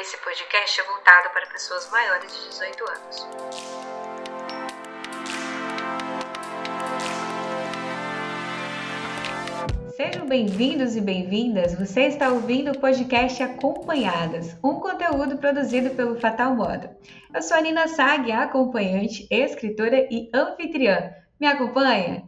Esse podcast é voltado para pessoas maiores de 18 anos. Sejam bem-vindos e bem-vindas. Você está ouvindo o podcast Acompanhadas, um conteúdo produzido pelo Fatal Moda. Eu sou a Nina Sag, acompanhante, escritora e anfitriã. Me acompanha?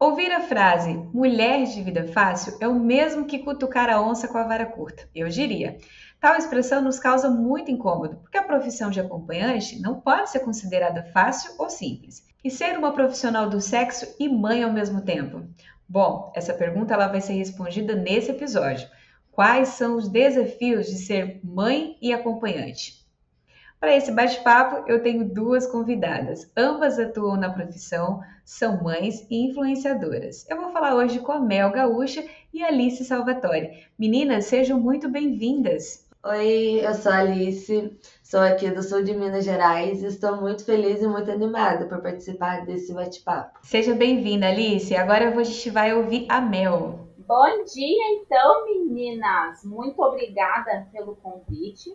Ouvir a frase mulher de vida fácil é o mesmo que cutucar a onça com a vara curta, eu diria. Tal expressão nos causa muito incômodo, porque a profissão de acompanhante não pode ser considerada fácil ou simples. E ser uma profissional do sexo e mãe ao mesmo tempo? Bom, essa pergunta ela vai ser respondida nesse episódio. Quais são os desafios de ser mãe e acompanhante? Para esse bate-papo, eu tenho duas convidadas. Ambas atuam na profissão, são mães e influenciadoras. Eu vou falar hoje com a Mel Gaúcha e Alice Salvatore. Meninas, sejam muito bem-vindas. Oi, eu sou a Alice, sou aqui do sul de Minas Gerais e estou muito feliz e muito animada por participar desse bate-papo. Seja bem-vinda, Alice. Agora a gente vai ouvir a Mel. Bom dia, então, meninas. Muito obrigada pelo convite.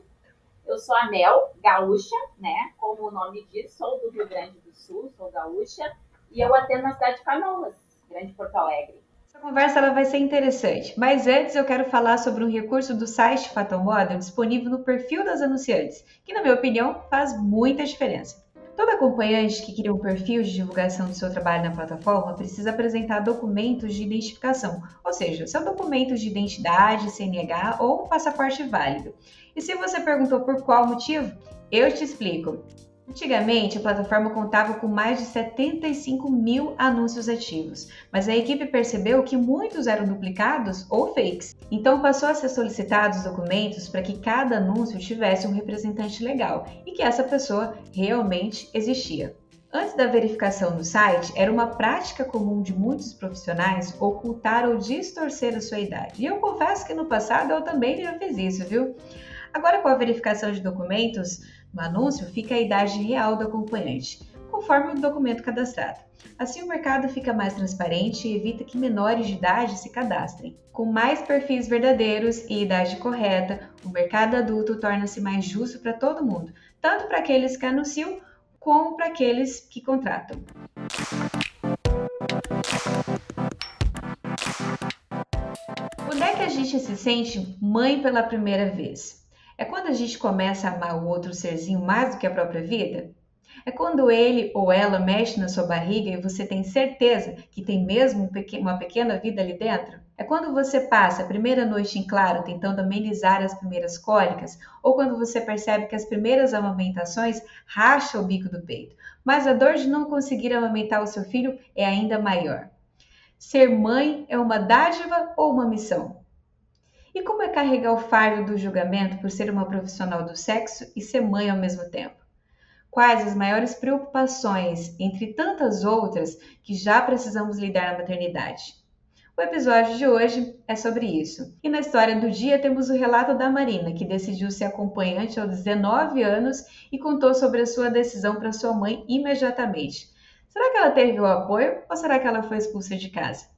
Eu sou a Mel Gaúcha, né? Como o nome diz, sou do Rio Grande do Sul, sou gaúcha e eu atendo na cidade de Canoas, Grande Porto Alegre. Essa conversa ela vai ser interessante, mas antes eu quero falar sobre um recurso do site Fatal Model disponível no perfil das anunciantes, que na minha opinião faz muita diferença. Todo acompanhante que cria um perfil de divulgação do seu trabalho na plataforma precisa apresentar documentos de identificação, ou seja, são documentos de identidade, CNH ou um passaporte válido. E se você perguntou por qual motivo, eu te explico. Antigamente, a plataforma contava com mais de 75 mil anúncios ativos, mas a equipe percebeu que muitos eram duplicados ou fakes. Então passou a ser solicitados documentos para que cada anúncio tivesse um representante legal e que essa pessoa realmente existia. Antes da verificação no site, era uma prática comum de muitos profissionais ocultar ou distorcer a sua idade. E eu confesso que no passado eu também já fiz isso, viu? Agora, com a verificação de documentos, no anúncio fica a idade real do acompanhante, conforme o documento cadastrado. Assim, o mercado fica mais transparente e evita que menores de idade se cadastrem. Com mais perfis verdadeiros e idade correta, o mercado adulto torna-se mais justo para todo mundo, tanto para aqueles que anunciam como para aqueles que contratam. Quando é que a gente se sente mãe pela primeira vez? É quando a gente começa a amar o outro serzinho mais do que a própria vida? É quando ele ou ela mexe na sua barriga e você tem certeza que tem mesmo uma pequena vida ali dentro? É quando você passa a primeira noite em claro tentando amenizar as primeiras cólicas? Ou quando você percebe que as primeiras amamentações racham o bico do peito, mas a dor de não conseguir amamentar o seu filho é ainda maior? Ser mãe é uma dádiva ou uma missão? E como é carregar o fardo do julgamento por ser uma profissional do sexo e ser mãe ao mesmo tempo? Quais as maiores preocupações, entre tantas outras, que já precisamos lidar na maternidade? O episódio de hoje é sobre isso. E na história do dia temos o relato da Marina, que decidiu ser acompanhante aos 19 anos e contou sobre a sua decisão para sua mãe imediatamente. Será que ela teve o apoio ou será que ela foi expulsa de casa?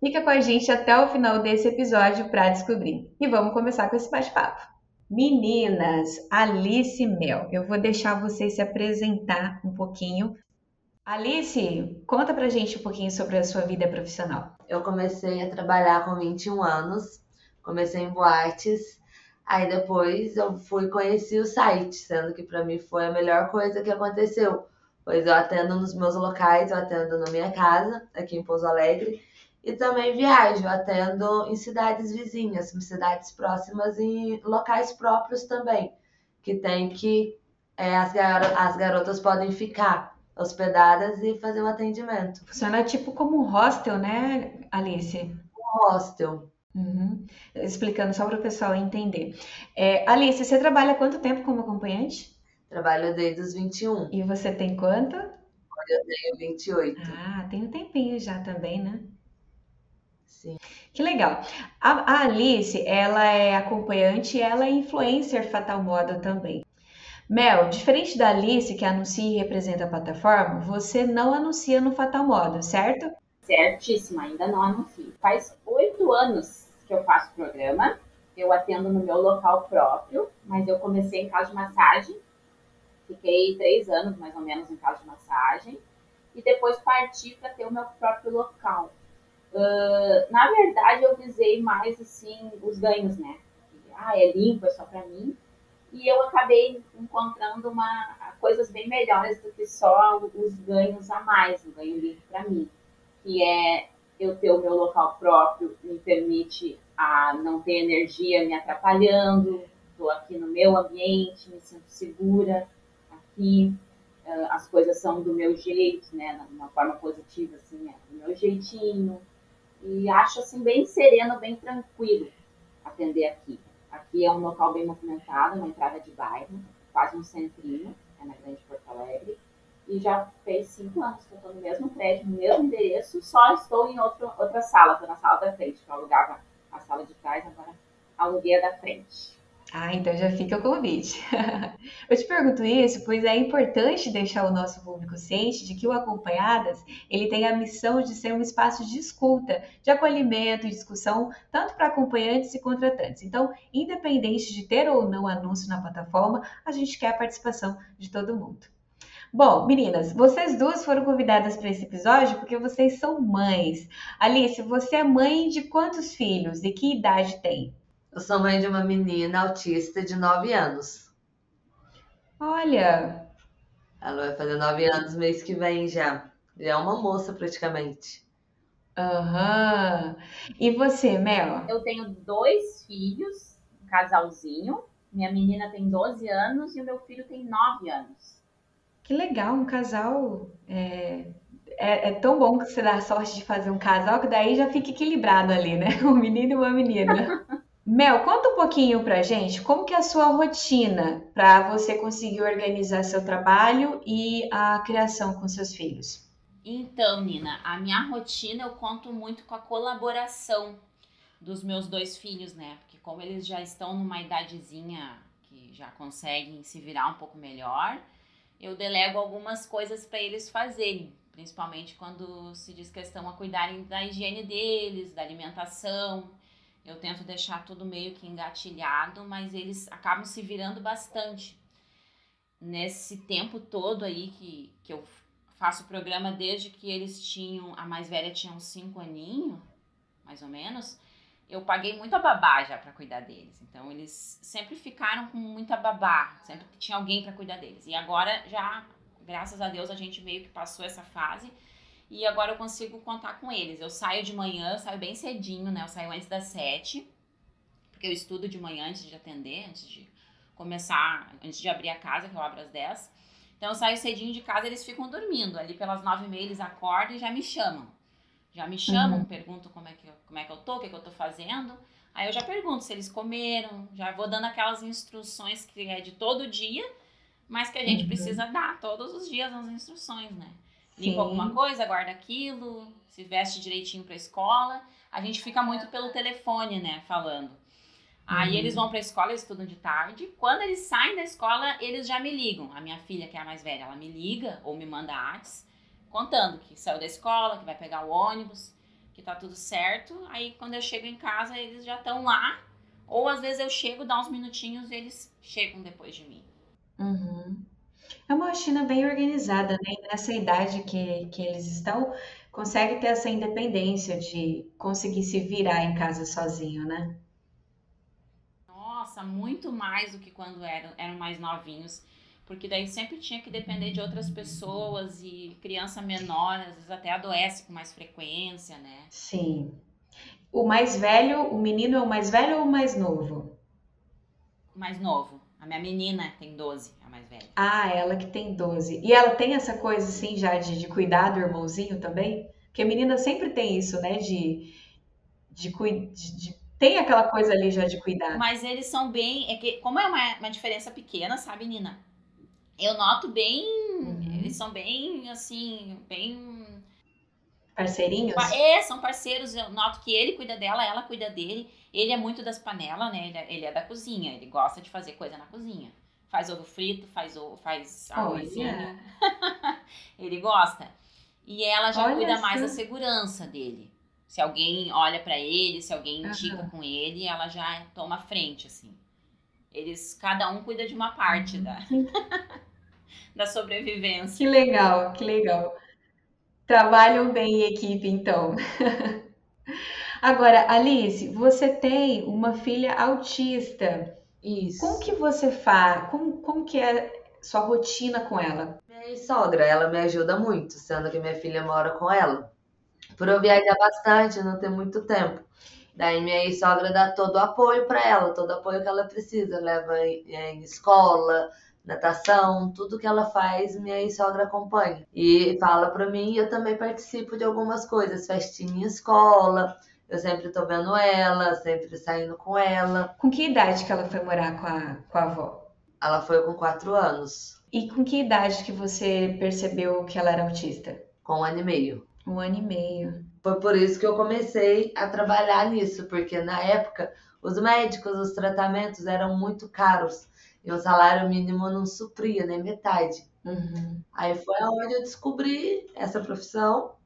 Fica com a gente até o final desse episódio para descobrir. E vamos começar com esse bate-papo. Meninas, Alice Mel, eu vou deixar vocês se apresentar um pouquinho. Alice, conta pra gente um pouquinho sobre a sua vida profissional. Eu comecei a trabalhar com 21 anos, comecei em boates, aí depois eu fui conhecer o site, sendo que para mim foi a melhor coisa que aconteceu, pois eu atendo nos meus locais, eu atendo na minha casa, aqui em Pouso Alegre, e também viajo, atendo em cidades vizinhas, em cidades próximas e locais próprios também, que tem que é, as, gar as garotas podem ficar hospedadas e fazer o um atendimento. Funciona tipo como um hostel, né, Alice? Um hostel. Uhum. Explicando só para o pessoal entender. É, Alice, você trabalha quanto tempo como acompanhante? Trabalho desde os 21. E você tem quanto? Eu tenho 28. Ah, tem um tempinho já também, né? Sim. Que legal. A, a Alice, ela é acompanhante ela é influencer Fatal Moda também. Mel, diferente da Alice, que anuncia e representa a plataforma, você não anuncia no Fatal Moda, certo? Certíssima, ainda não anuncio. Faz oito anos que eu faço programa eu atendo no meu local próprio, mas eu comecei em casa de massagem. Fiquei três anos, mais ou menos, em casa de massagem. E depois parti para ter o meu próprio local. Uh, na verdade, eu visei mais, assim, os ganhos, né? Ah, é limpo, é só para mim. E eu acabei encontrando uma, coisas bem melhores do que só os ganhos a mais, o ganho limpo para mim. Que é eu ter o meu local próprio, me permite a não ter energia me atrapalhando, estou aqui no meu ambiente, me sinto segura aqui, uh, as coisas são do meu jeito, né, de uma forma positiva, assim, é do meu jeitinho, e acho, assim, bem sereno, bem tranquilo atender aqui. Aqui é um local bem movimentado, uma entrada de bairro, quase um centrinho, é na Grande Porto Alegre, e já fez cinco anos que eu estou no mesmo prédio, no mesmo endereço, só estou em outro, outra sala, estou na sala da frente, que eu alugava a sala de trás, agora aluguei a da frente. Ah, então já fica o convite. Eu te pergunto isso, pois é importante deixar o nosso público ciente de que o Acompanhadas ele tem a missão de ser um espaço de escuta, de acolhimento e discussão, tanto para acompanhantes e contratantes. Então, independente de ter ou não anúncio na plataforma, a gente quer a participação de todo mundo. Bom, meninas, vocês duas foram convidadas para esse episódio porque vocês são mães. Alice, você é mãe de quantos filhos e que idade tem? Eu sou mãe de uma menina autista de 9 anos. Olha. Ela vai fazer 9 anos mês que vem já. Já é uma moça praticamente. Aham. E você, Mel? Eu tenho dois filhos, um casalzinho. Minha menina tem 12 anos e o meu filho tem 9 anos. Que legal, um casal. É, é, é, tão bom que você dá a sorte de fazer um casal que daí já fica equilibrado ali, né? Um menino e uma menina. Mel, conta um pouquinho pra gente como que é a sua rotina para você conseguir organizar seu trabalho e a criação com seus filhos. Então, Nina, a minha rotina eu conto muito com a colaboração dos meus dois filhos, né? Porque como eles já estão numa idadezinha que já conseguem se virar um pouco melhor, eu delego algumas coisas para eles fazerem, principalmente quando se diz questão a cuidarem da higiene deles, da alimentação. Eu tento deixar tudo meio que engatilhado, mas eles acabam se virando bastante. Nesse tempo todo aí que, que eu faço o programa, desde que eles tinham, a mais velha tinha uns 5 aninhos, mais ou menos, eu paguei muita babá já para cuidar deles. Então eles sempre ficaram com muita babá, sempre tinha alguém para cuidar deles. E agora já, graças a Deus, a gente meio que passou essa fase e agora eu consigo contar com eles. Eu saio de manhã, eu saio bem cedinho, né? Eu saio antes das sete, porque eu estudo de manhã antes de atender, antes de começar, antes de abrir a casa, que eu abro às dez. Então eu saio cedinho de casa, eles ficam dormindo. Ali pelas nove e meia eles acordam e já me chamam. Já me chamam, uhum. perguntam como é, que eu, como é que eu tô, o que, é que eu tô fazendo. Aí eu já pergunto se eles comeram, já vou dando aquelas instruções que é de todo dia, mas que a gente uhum. precisa dar todos os dias as instruções, né? Limpa alguma coisa, guarda aquilo, se veste direitinho pra escola. A gente fica muito pelo telefone, né, falando. Aí uhum. eles vão pra escola, eles estudam de tarde. Quando eles saem da escola, eles já me ligam. A minha filha, que é a mais velha, ela me liga ou me manda artes contando que saiu da escola, que vai pegar o ônibus, que tá tudo certo. Aí quando eu chego em casa, eles já estão lá. Ou às vezes eu chego, dá uns minutinhos e eles chegam depois de mim. Uhum. É uma rotina bem organizada, né? nessa idade que, que eles estão, consegue ter essa independência de conseguir se virar em casa sozinho, né? Nossa, muito mais do que quando eram, eram mais novinhos porque daí sempre tinha que depender de outras pessoas e criança menor, às vezes até adoece com mais frequência, né? Sim. O mais velho, o menino é o mais velho ou o mais novo? Mais novo. A minha menina tem 12, a mais velha. Ah, ela que tem 12. E ela tem essa coisa assim já de, de cuidar do irmãozinho também? Porque a menina sempre tem isso, né? De, de, de, de tem aquela coisa ali já de cuidar. Mas eles são bem. É que, como é uma, uma diferença pequena, sabe, Nina? eu noto bem. Uhum. Eles são bem, assim, bem. Parceirinhos? É, são parceiros. Eu noto que ele cuida dela, ela cuida dele. Ele é muito das panelas, né? Ele é, ele é da cozinha. Ele gosta de fazer coisa na cozinha. Faz ovo frito, faz, ovo, faz arrozinho. ele gosta. E ela já Olha cuida assim. mais da segurança dele. Se alguém olha para ele, se alguém indica com ele, ela já toma frente, assim. Eles, cada um cuida de uma parte da, da sobrevivência. Que legal, que legal. Trabalham bem em equipe, então. Agora, Alice, você tem uma filha autista. Isso. Como que você faz? Como, como que é sua rotina com ela? Minha sogra, ela me ajuda muito, sendo que minha filha mora com ela. Por eu viajar bastante, não ter muito tempo. Daí minha ex-sogra dá todo o apoio para ela, todo o apoio que ela precisa. Leva em, escola, natação, tudo que ela faz, minha ex-sogra acompanha. E fala para mim, e eu também participo de algumas coisas, festinha em escola. Eu sempre tô vendo ela, sempre saindo com ela. Com que idade que ela foi morar com a, com a avó? Ela foi com quatro anos, E com que idade que você percebeu que ela era autista? com um ano e meio. Um ano e meio. Foi por isso que eu comecei a trabalhar nisso, porque na época os médicos, os tratamentos eram muito caros e o salário mínimo não supria nem metade. Uhum. Aí foi onde eu descobri essa profissão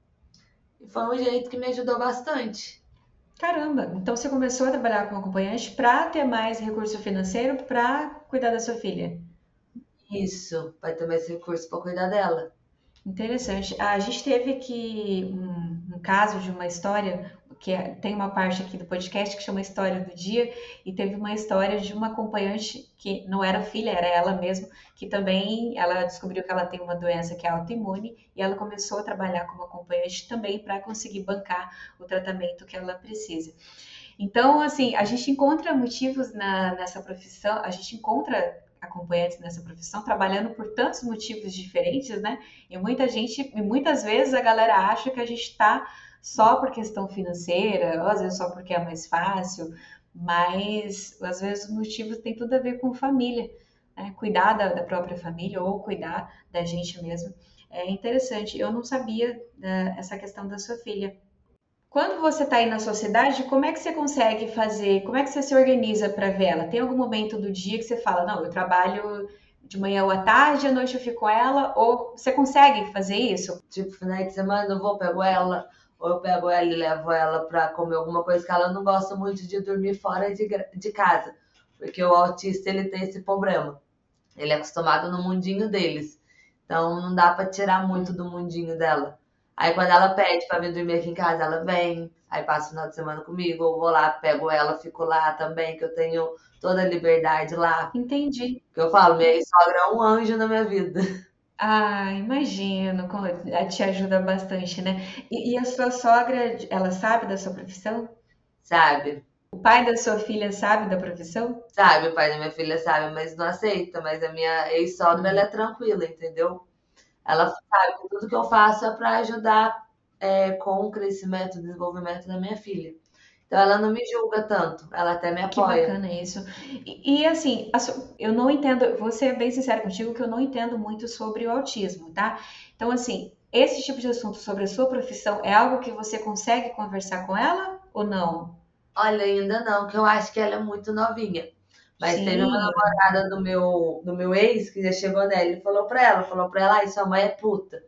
e foi um jeito que me ajudou bastante. Caramba, então você começou a trabalhar como acompanhante para ter mais recurso financeiro para cuidar da sua filha. Isso, vai ter mais recurso para cuidar dela. Interessante. A gente teve aqui um, um caso de uma história que é- tem uma parte aqui do podcast que chama História do Dia, e teve uma história de uma acompanhante que não era filha, era ela mesma, que também ela descobriu que ela tem uma doença que é autoimune e ela começou a trabalhar como acompanhante também para conseguir bancar o tratamento que ela precisa. Então, assim, a gente encontra motivos na- nessa profissão, a gente encontra acompanhantes nessa profissão trabalhando por tantos motivos diferentes, né? E muita gente, e muitas vezes a galera acha que a gente está só por questão financeira, ou às vezes só porque é mais fácil, mas às vezes os motivos têm tudo a ver com família, né? Cuidar da, da própria família ou cuidar da gente mesmo. É interessante. Eu não sabia né, essa questão da sua filha. Quando você está aí na sua cidade, como é que você consegue fazer? Como é que você se organiza para ver ela? Tem algum momento do dia que você fala, não, eu trabalho de manhã ou à tarde, à noite eu fico com ela? Ou você consegue fazer isso? Tipo, final de semana eu vou, pego ela, ou eu pego ela e levo ela pra comer alguma coisa que ela não gosta muito de dormir fora de, de casa. Porque o autista, ele tem esse problema. Ele é acostumado no mundinho deles. Então, não dá pra tirar muito do mundinho dela. Aí, quando ela pede pra vir dormir aqui em casa, ela vem. Aí, passa o final de semana comigo. Eu vou lá, pego ela, fico lá também, que eu tenho toda a liberdade lá. Entendi. Que eu falo, minha sogra é um anjo na minha vida. Ah, imagino, como te ajuda bastante, né? E, e a sua sogra, ela sabe da sua profissão? Sabe? O pai da sua filha sabe da profissão? Sabe, o pai da minha filha sabe, mas não aceita. Mas a minha ex-sogra, ela é tranquila, entendeu? Ela sabe que tudo que eu faço é para ajudar é, com o crescimento e desenvolvimento da minha filha. Então ela não me julga tanto, ela até me Que apoia. bacana isso. E, e, assim, eu não entendo, vou ser bem sincera contigo que eu não entendo muito sobre o autismo, tá? Então, assim, esse tipo de assunto sobre a sua profissão é algo que você consegue conversar com ela ou não? Olha, ainda não, que eu acho que ela é muito novinha. Mas Sim. teve uma namorada do meu, do meu ex que já chegou nela e falou pra ela, falou pra ela, ai, sua mãe é puta.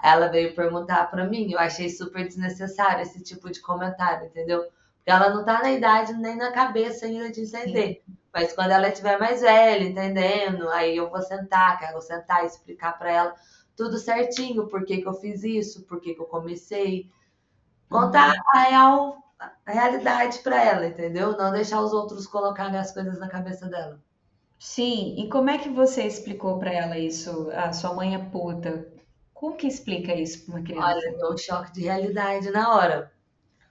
Ela veio perguntar pra mim, eu achei super desnecessário esse tipo de comentário, entendeu? Ela não tá na idade nem na cabeça ainda de entender. Mas quando ela estiver mais velha, entendendo, aí eu vou sentar, quero sentar e explicar pra ela tudo certinho, por que que eu fiz isso, por que que eu comecei. Contar a real a realidade pra ela, entendeu? Não deixar os outros colocarem as coisas na cabeça dela. Sim, e como é que você explicou pra ela isso? A sua mãe é puta. Como que explica isso pra uma criança? Olha, deu um choque de realidade na hora.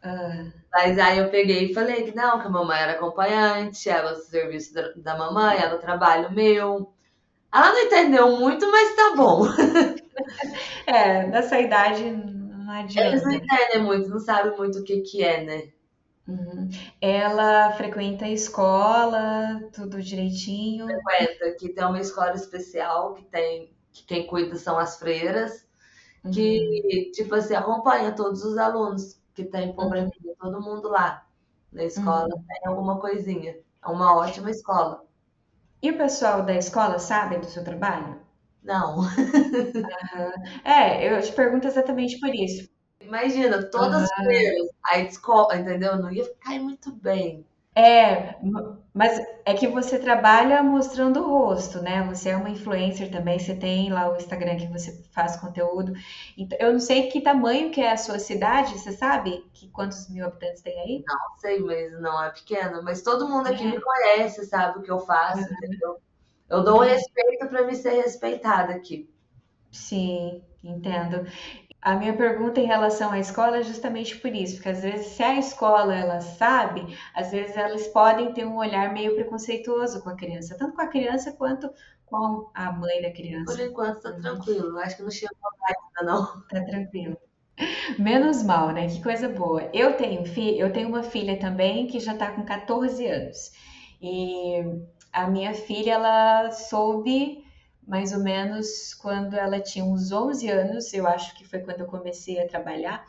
Ah, Mas aí eu peguei e falei que não, que a mamãe era acompanhante, era o serviço da, da mamãe, era o trabalho meu. Ela não entendeu muito, mas tá bom. é, nessa idade não Eles adianta. não entendem muito, não sabem muito o que que é, né? Uhum. Ela frequenta a escola, tudo direitinho. Frequenta que tem uma escola especial que tem que quem cuida são as freiras, Uhum. que tipo assim acompanha todos os alunos que tem probleminha, todo mundo lá na escola tem alguma coisinha. É uma ótima escola. E o pessoal da escola sabe do seu trabalho? Não, É, eu te pergunto exatamente por isso. Imagina, todas as primeiras, aí descobre, entendeu? Não ia ficar muito bem. É, mas é que você trabalha mostrando o rosto, né? Você é uma influencer também, você tem lá o Instagram que você faz conteúdo. Então, eu não sei que tamanho que é a sua cidade, você sabe? Que quantos mil habitantes tem aí? Não sei, mas não é pequeno. Mas todo mundo aqui é. me conhece, sabe o que eu faço, uhum. entendeu? Eu dou respeito para me ser respeitada aqui. Sim, entendo. A minha pergunta em relação à escola é justamente por isso, porque às vezes se a escola ela sabe, às vezes elas podem ter um olhar meio preconceituoso com a criança, tanto com a criança quanto com a mãe da criança. Por enquanto tá tranquilo, acho que não chegou ainda não. Tá tranquilo. Menos mal, né? Que coisa boa. Eu tenho fi... eu tenho uma filha também que já tá com 14 anos. E a minha filha ela soube mais ou menos quando ela tinha uns 11 anos, eu acho que foi quando eu comecei a trabalhar.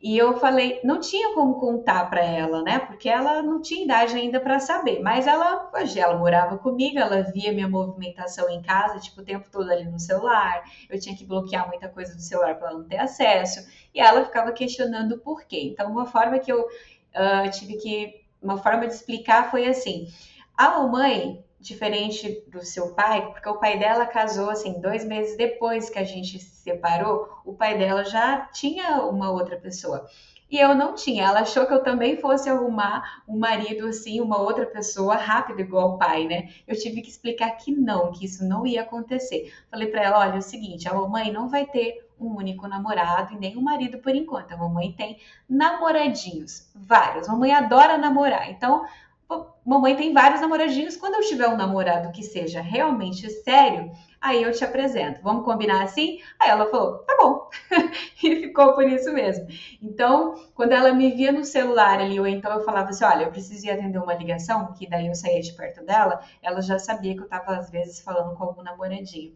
E eu falei, não tinha como contar para ela, né? Porque ela não tinha idade ainda para saber. Mas ela, hoje ela morava comigo, ela via minha movimentação em casa, tipo, o tempo todo ali no celular. Eu tinha que bloquear muita coisa do celular para ela não ter acesso. E ela ficava questionando por quê. Então, uma forma que eu uh, tive que, uma forma de explicar foi assim: a mamãe diferente do seu pai, porque o pai dela casou assim dois meses depois que a gente se separou, o pai dela já tinha uma outra pessoa. E eu não tinha. Ela achou que eu também fosse arrumar um marido assim, uma outra pessoa rápido igual o pai, né? Eu tive que explicar que não, que isso não ia acontecer. Falei para ela, olha, é o seguinte, a mamãe não vai ter um único namorado e nem um marido por enquanto. A mamãe tem namoradinhos, vários. A mamãe adora namorar. Então, mamãe tem vários namoradinhos. Quando eu tiver um namorado que seja realmente sério, aí eu te apresento. Vamos combinar assim? Aí ela falou, tá bom. e ficou por isso mesmo. Então, quando ela me via no celular ali, ou então eu falava assim, olha, eu preciso atender uma ligação, que daí eu saía de perto dela, ela já sabia que eu estava às vezes falando com algum namoradinho.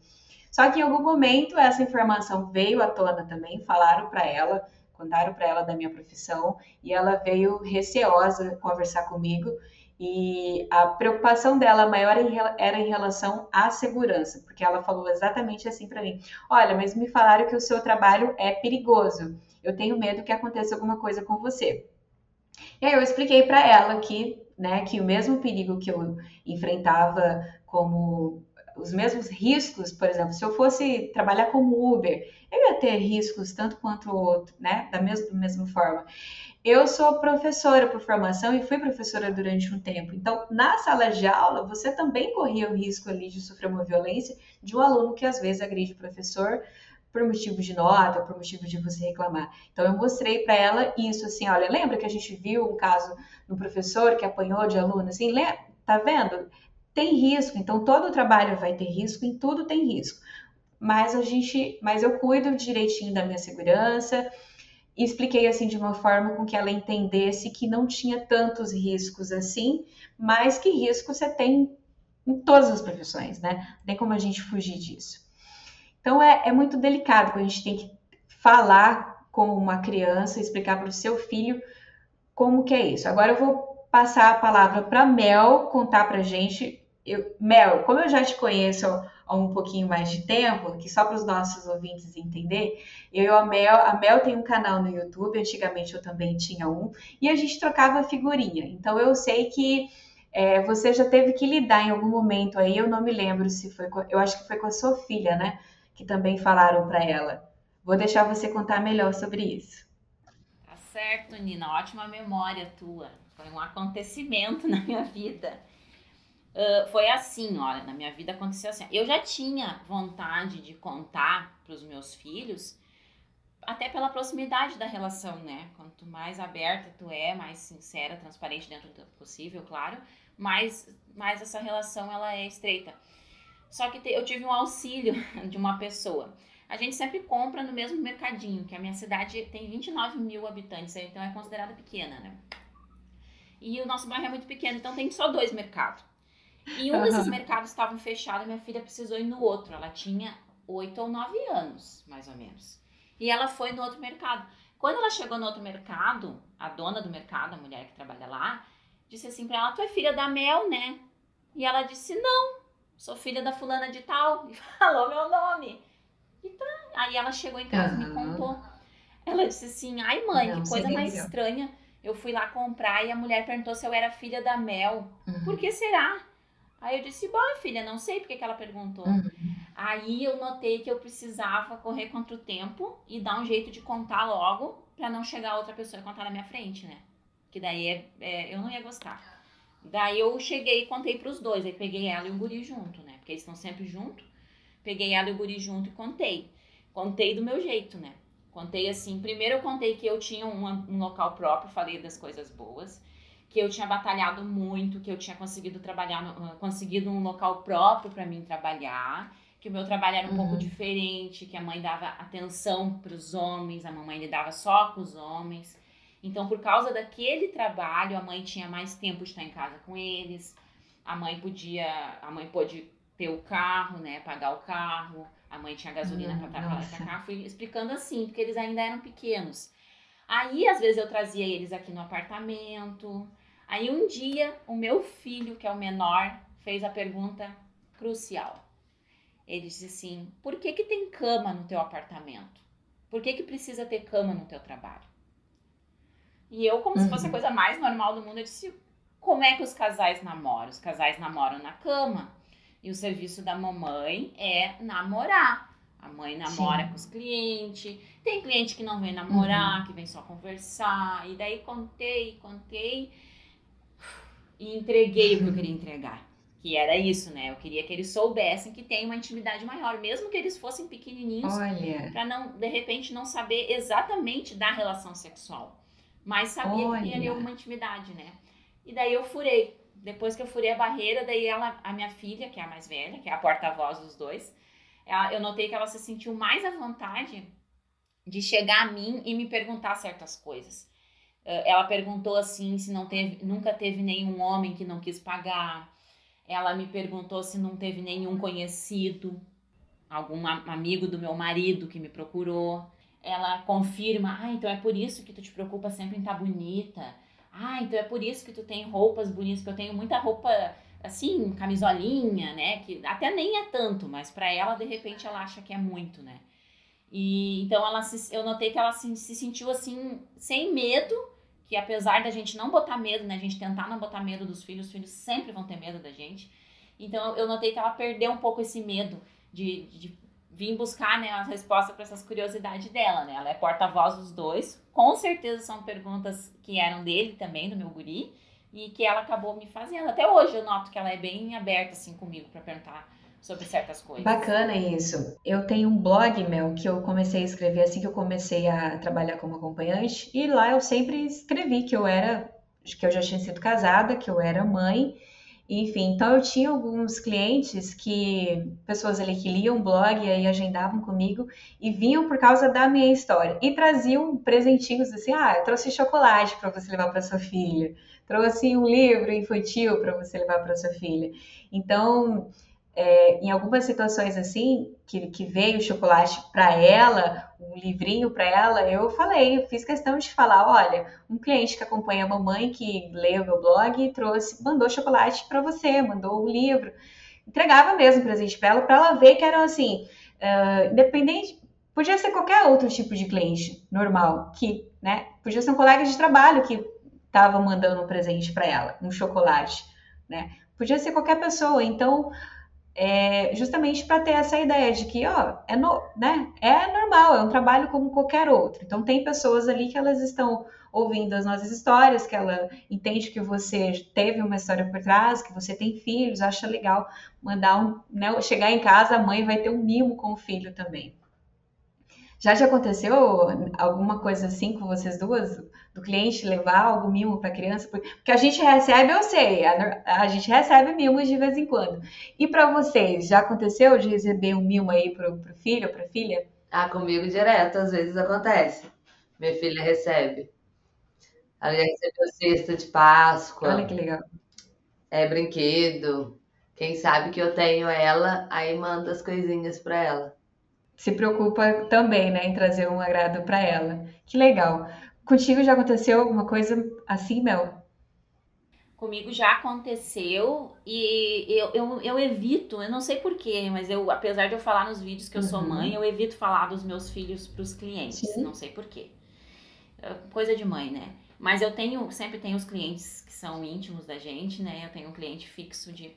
Só que em algum momento essa informação veio à tona também, falaram para ela, contaram para ela da minha profissão, e ela veio receosa conversar comigo e a preocupação dela maior era em relação à segurança, porque ela falou exatamente assim para mim: Olha, mas me falaram que o seu trabalho é perigoso. Eu tenho medo que aconteça alguma coisa com você. E aí eu expliquei para ela que, né, que o mesmo perigo que eu enfrentava como os mesmos riscos, por exemplo, se eu fosse trabalhar como Uber, eu ia ter riscos tanto quanto o outro, né, da mesma, da mesma forma. Eu sou professora por formação e fui professora durante um tempo. Então, na sala de aula, você também corria o risco ali de sofrer uma violência de um aluno que às vezes agride o professor por motivo de nota, por motivo de você reclamar. Então, eu mostrei para ela isso, assim, olha, lembra que a gente viu um caso no professor que apanhou de aluno, assim, tá vendo? Tem risco, então todo trabalho vai ter risco, em tudo tem risco. Mas a gente, mas eu cuido direitinho da minha segurança, e expliquei assim de uma forma com que ela entendesse que não tinha tantos riscos assim, mas que risco você tem em todas as profissões, né? Não tem como a gente fugir disso. Então é, é muito delicado quando a gente tem que falar com uma criança, explicar para o seu filho como que é isso. Agora eu vou passar a palavra para Mel contar para gente. Eu, Mel, como eu já te conheço um pouquinho mais de tempo, que só para os nossos ouvintes entender, eu e a Mel, a Mel tem um canal no YouTube, antigamente eu também tinha um, e a gente trocava figurinha. Então eu sei que é, você já teve que lidar em algum momento aí, eu não me lembro se foi, eu acho que foi com a sua filha, né? Que também falaram para ela. Vou deixar você contar melhor sobre isso. Tá certo, Nina, ótima memória tua. Foi um acontecimento na minha vida. Uh, foi assim, olha, na minha vida aconteceu assim. Eu já tinha vontade de contar para os meus filhos, até pela proximidade da relação, né? Quanto mais aberta tu é, mais sincera, transparente dentro do possível, claro, mais, mais essa relação ela é estreita. Só que te, eu tive um auxílio de uma pessoa. A gente sempre compra no mesmo mercadinho, que a minha cidade tem 29 mil habitantes, então é considerada pequena, né? E o nosso bairro é muito pequeno, então tem só dois mercados. E um uhum. desses mercados estavam fechados, minha filha precisou ir no outro. Ela tinha oito ou nove anos, mais ou menos. E ela foi no outro mercado. Quando ela chegou no outro mercado, a dona do mercado, a mulher que trabalha lá, disse assim para ela: Tu é filha da Mel, né? E ela disse: Não, sou filha da fulana de tal. E falou meu nome. E tá. Aí ela chegou em casa e me contou. Ela disse assim: ai, mãe, Não, que coisa seria mais legal. estranha. Eu fui lá comprar e a mulher perguntou se eu era filha da Mel. Uhum. Por que será? Aí eu disse: bom, filha, não sei por que ela perguntou. Uhum. Aí eu notei que eu precisava correr contra o tempo e dar um jeito de contar logo pra não chegar outra pessoa e contar na minha frente, né? Que daí é, é- eu não ia gostar. Daí eu cheguei e contei pros dois. Aí peguei ela e o guri junto, né? Porque eles estão sempre junto. Peguei ela e o guri junto e contei. Contei do meu jeito, né? Contei assim. Primeiro eu contei que eu tinha um, um local próprio, falei das coisas boas. Que eu tinha batalhado muito, que eu tinha conseguido trabalhar, no- conseguido um local próprio pra mim trabalhar que o meu trabalho era um pouco Uhum. diferente, que a mãe dava atenção para os homens, a mamãe lidava só com os homens. Então, por causa daquele trabalho, a mãe tinha mais tempo de estar em casa com eles. A mãe podia, a mãe pôde ter o carro, né, pagar o carro. A mãe tinha gasolina Hum, para trabalhar para cá. Fui explicando assim, porque eles ainda eram pequenos. Aí, às vezes, eu trazia eles aqui no apartamento. Aí, um dia, o meu filho, que é o menor, fez a pergunta crucial. Ele disse assim: por que, que tem cama no teu apartamento? Por que, que precisa ter cama no teu trabalho? E eu, como se fosse a Uhum. coisa mais normal do mundo, eu disse: como é que os casais namoram? Os casais namoram na cama. E o serviço da mamãe é namorar. A mãe namora Sim. com os clientes. Tem cliente que não vem namorar, que vem só conversar. E daí contei, contei. E entreguei o que eu queria entregar. Que era isso, né? Eu queria que eles soubessem que tem uma intimidade maior, mesmo que eles fossem pequenininhos, Olha, pra não, de repente, não saber exatamente da relação sexual. Mas sabia que tem ali Olha. alguma intimidade, né? E daí eu furei. Depois que eu furei a barreira, daí ela, a minha filha, que é a mais velha, que é a porta-voz dos dois, ela- eu notei que ela se sentiu mais à vontade de chegar a mim e me perguntar certas coisas. Eh, Ela perguntou assim se não teve, nunca teve nenhum homem que não quis pagar. Ela me perguntou se não teve nenhum conhecido, algum amigo do meu marido que me procurou. Ela confirma, ah, então é por isso que tu te preocupa sempre em estar bonita. Ah, então é por isso que tu tem roupas bonitas, que eu tenho muita roupa assim, camisolinha, né? Que até nem é tanto, mas pra ela, de repente, ela acha que é muito, né? E então ela se- eu notei que ela se, se sentiu assim, sem medo, que apesar da gente não botar medo, né? A gente tentar não botar medo dos filhos, os filhos sempre vão ter medo da gente. Então eu notei que ela perdeu um pouco esse medo de, de vir buscar né, as respostas para essas curiosidades dela, né? Ela é porta-voz dos dois. Com certeza são perguntas que eram dele também, do meu guri, e que ela acabou me fazendo. Até hoje eu noto que ela é bem aberta assim comigo para perguntar sobre certas coisas. bacana isso. Eu tenho um blog, Mel, que eu comecei a escrever assim que eu comecei a trabalhar como acompanhante, e lá eu sempre escrevi que eu era, que eu já tinha sido casada, que eu era mãe, enfim. Então eu tinha alguns clientes que, pessoas ali que liam blog e aí agendavam comigo e vinham por causa da minha história e traziam presentinhos assim, ah, eu trouxe chocolate para você levar para sua filha, trouxe um livro infantil para você levar para sua filha. Então é, em algumas situações assim, que, que veio o chocolate para ela, um livrinho para ela, eu falei, eu fiz questão de falar, olha, um cliente que acompanha a mamãe, que o meu blog, trouxe, mandou chocolate para você, mandou um livro, entregava mesmo presente para ela, para ela ver que era assim, ah, independente, podia ser qualquer outro tipo de cliente normal, que, né, podia ser um colega de trabalho que estava mandando um presente para ela, um chocolate, né, podia ser qualquer pessoa, então é, justamente para ter essa ideia de que, ó, é, no, né, é normal, é um trabalho como qualquer outro. Então, tem pessoas ali que elas estão ouvindo as nossas histórias, que ela entende que você teve uma história por trás, que você tem filhos, acha legal mandar um, né, chegar em casa, a mãe vai ter um mimo com o filho também. Já te aconteceu alguma coisa assim com vocês duas? Do cliente levar algum mimo para a criança? Porque a gente recebe, eu sei, a, a gente recebe mimos de vez em quando. E para vocês, já aconteceu de receber um mimo aí pro, pro filho ou pra filha? Ah, comigo direto, às vezes acontece. Minha filha recebe. Ela já recebeu cesta de Páscoa, Olha que legal. é brinquedo. Quem sabe que eu tenho ela, aí manda as coisinhas pra ela. Se preocupa também, né, em trazer um agrado para ela. Que legal. Contigo já aconteceu alguma coisa assim, Mel? Comigo já aconteceu e eu, eu, eu evito, eu não sei porquê, mas eu, apesar de eu falar nos vídeos que eu sou Uhum. mãe, eu evito falar dos meus filhos pros clientes. Sim. Não sei porquê. é coisa de mãe, né? Mas eu tenho, sempre tenho os clientes que são íntimos da gente, né? Eu tenho um cliente fixo de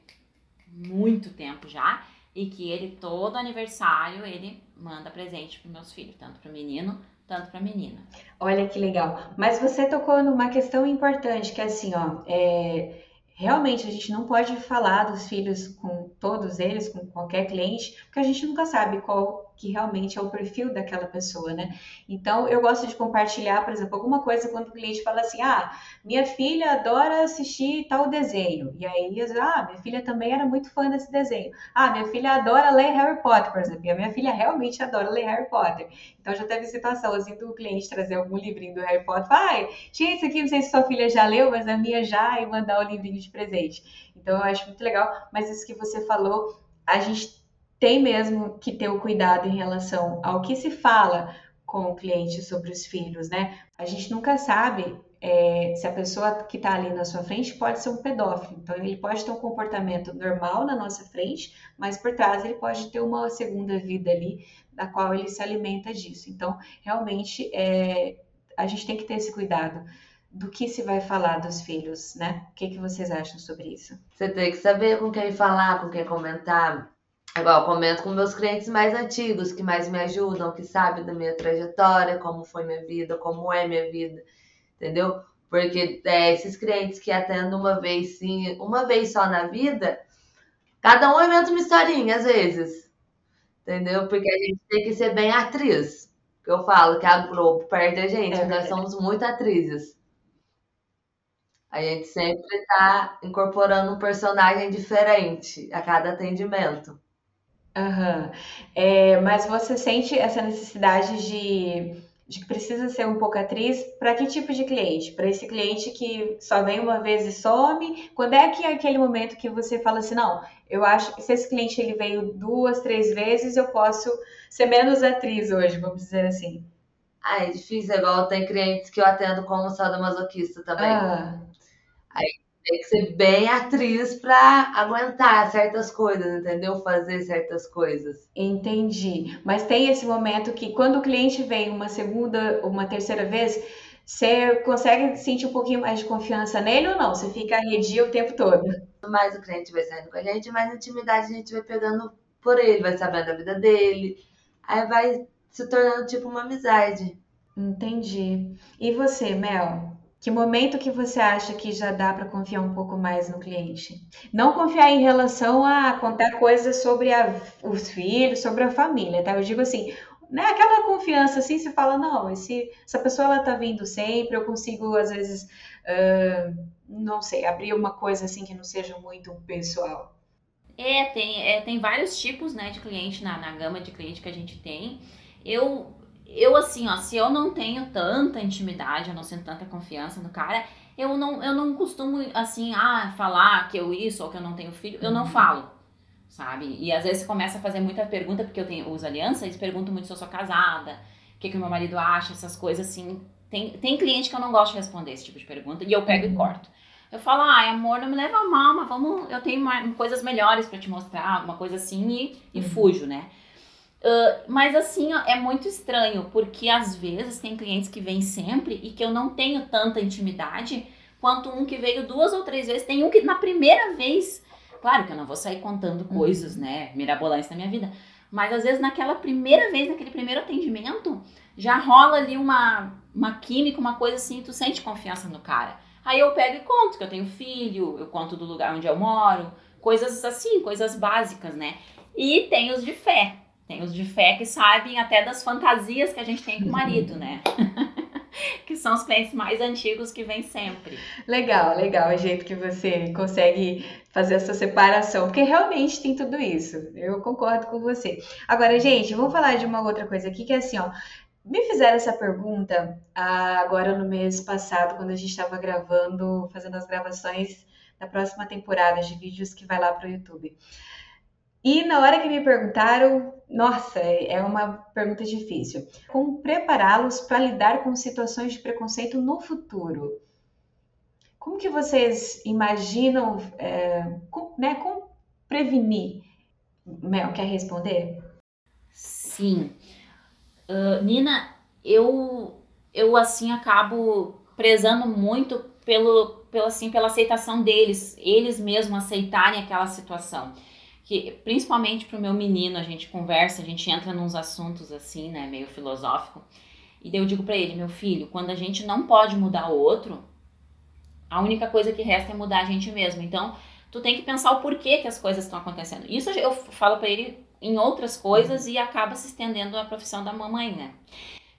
muito tempo já e que ele todo aniversário ele manda presente para meus filhos, tanto para o menino tanto para menina. Olha que legal. Mas você tocou numa questão importante que é assim, ó, é, realmente a gente não pode falar dos filhos com todos eles, com qualquer cliente, porque a gente nunca sabe qual que realmente é o perfil daquela pessoa, né? Então, eu gosto de compartilhar, por exemplo, alguma coisa quando o cliente fala assim: ah, minha filha adora assistir tal desenho. E aí, ah, minha filha também era muito fã desse desenho. Ah, minha filha adora ler Harry Potter, por exemplo. E a minha filha realmente adora ler Harry Potter. Então, já teve situação assim do cliente trazer algum livrinho do Harry Potter. Ai, tinha isso aqui, não sei se sua filha já leu, mas a minha já, e mandar o livrinho de presente. Então, eu acho muito legal. Mas isso que você falou, a gente tem mesmo que ter o cuidado em relação ao que se fala com o cliente sobre os filhos, né? A gente nunca sabe é, se a pessoa que está ali na sua frente pode ser um pedófilo. Então, ele pode ter um comportamento normal na nossa frente, mas por trás ele pode ter uma segunda vida ali, da qual ele se alimenta disso. Então, realmente, é, a gente tem que ter esse cuidado do que se vai falar dos filhos, né? O que, que vocês acham sobre isso? Você tem que saber com quem falar, com quem comentar. Igual, eu comento com meus clientes mais antigos, que mais me ajudam, que sabem da minha trajetória, como foi minha vida, como é minha vida, entendeu? Porque é, esses clientes que atendem uma vez sim, uma vez só na vida, cada um inventa uma historinha, às vezes. Entendeu? Porque a gente tem que ser bem atriz. Eu falo que a Globo perde a gente, é nós somos muito atrizes. A gente sempre está incorporando um personagem diferente a cada atendimento. Aham. É, mas você sente essa necessidade de, de que precisa ser um pouco atriz para que tipo de cliente? Para esse cliente que só vem uma vez e some? Quando é que é aquele momento que você fala assim, não, eu acho que se esse cliente ele veio duas, três vezes, eu posso ser menos atriz hoje, vamos dizer assim. Ah, é difícil, igual tem clientes que eu atendo como sadomasoquista também. Ah, Aí tem que ser bem atriz pra aguentar certas coisas, entendeu? Fazer certas coisas. entendi. Mas tem esse momento que quando o cliente vem uma segunda, uma terceira vez, você consegue sentir um pouquinho mais de confiança nele ou não? Você fica arredia o tempo todo? Mais o cliente vai saindo com a gente, mais intimidade a gente vai pegando por ele, vai sabendo da vida dele. Aí vai se tornando tipo uma amizade. Entendi. E você, Mel? Que momento que você acha que já dá para confiar um pouco mais no cliente? Não confiar em relação a contar coisas sobre a- os filhos, sobre a família, tá? Eu digo assim, né? Aquela confiança assim, você fala, não, esse, essa pessoa ela tá vindo sempre, eu consigo às vezes, ah, não sei, abrir uma coisa assim que não seja muito pessoal. É, tem, é, tem vários tipos, né, de cliente na, na gama de cliente que a gente tem. Eu, eu assim, ó, se eu não tenho tanta intimidade, eu não sinto tanta confiança no cara, eu não, eu não costumo, assim, ah, falar que eu isso ou que eu não tenho filho, eu não falo, sabe? E às vezes começa a fazer muita pergunta, porque eu tenho, uso aliança, eles perguntam muito se eu sou casada, o que, que o meu marido acha, essas coisas assim. Tem, tem cliente que eu não gosto de responder esse tipo de pergunta, e eu pego e corto. Eu falo, ai, amor, não me leva a mal, mas vamos, eu tenho mais- coisas melhores pra te mostrar, alguma coisa assim, e, e Uhum. fujo, né? Ah, mas assim, ó, é muito estranho, porque às vezes tem clientes que vêm sempre e que eu não tenho tanta intimidade quanto um que veio duas ou três vezes. Tem um que na primeira vez, claro que eu não vou sair contando coisas, né, mirabolantes da minha vida, mas às vezes naquela primeira vez, naquele primeiro atendimento, já rola ali uma, uma química, uma coisa assim, tu sente confiança no cara. Aí eu pego e conto que eu tenho filho, eu conto do lugar onde eu moro, coisas assim, coisas básicas, né? E tem os de fé. Tem os de fé que sabem até das fantasias que a gente tem com o marido, né? que são os clientes mais antigos que vêm sempre. Legal, legal o jeito que você consegue fazer essa separação, porque realmente tem tudo isso. Eu concordo com você. Agora, gente, vamos falar de uma outra coisa aqui, que é assim, ó. Me fizeram essa pergunta ah, agora no mês passado, quando a gente estava gravando, fazendo as gravações da próxima temporada de vídeos que vai lá para o YouTube. E na hora que me perguntaram, nossa, é uma pergunta difícil. Como prepará-los para lidar com situações de preconceito no futuro? Como que vocês imaginam, é, com- né, como prevenir? Mel, quer responder? Sim. Ah, Nina, eu eu assim acabo prezando muito pelo, pelo assim, pela aceitação deles, eles mesmos aceitarem aquela situação. Que principalmente pro meu menino, a gente conversa, a gente entra nos assuntos assim, né, meio filosófico. E daí eu digo para ele, meu filho, quando a gente não pode mudar o outro, a única coisa que resta é mudar a gente mesmo. Então, tu tem que pensar o porquê que as coisas estão acontecendo. Isso eu falo para ele em outras coisas e acaba se estendendo a profissão da mamãe, né?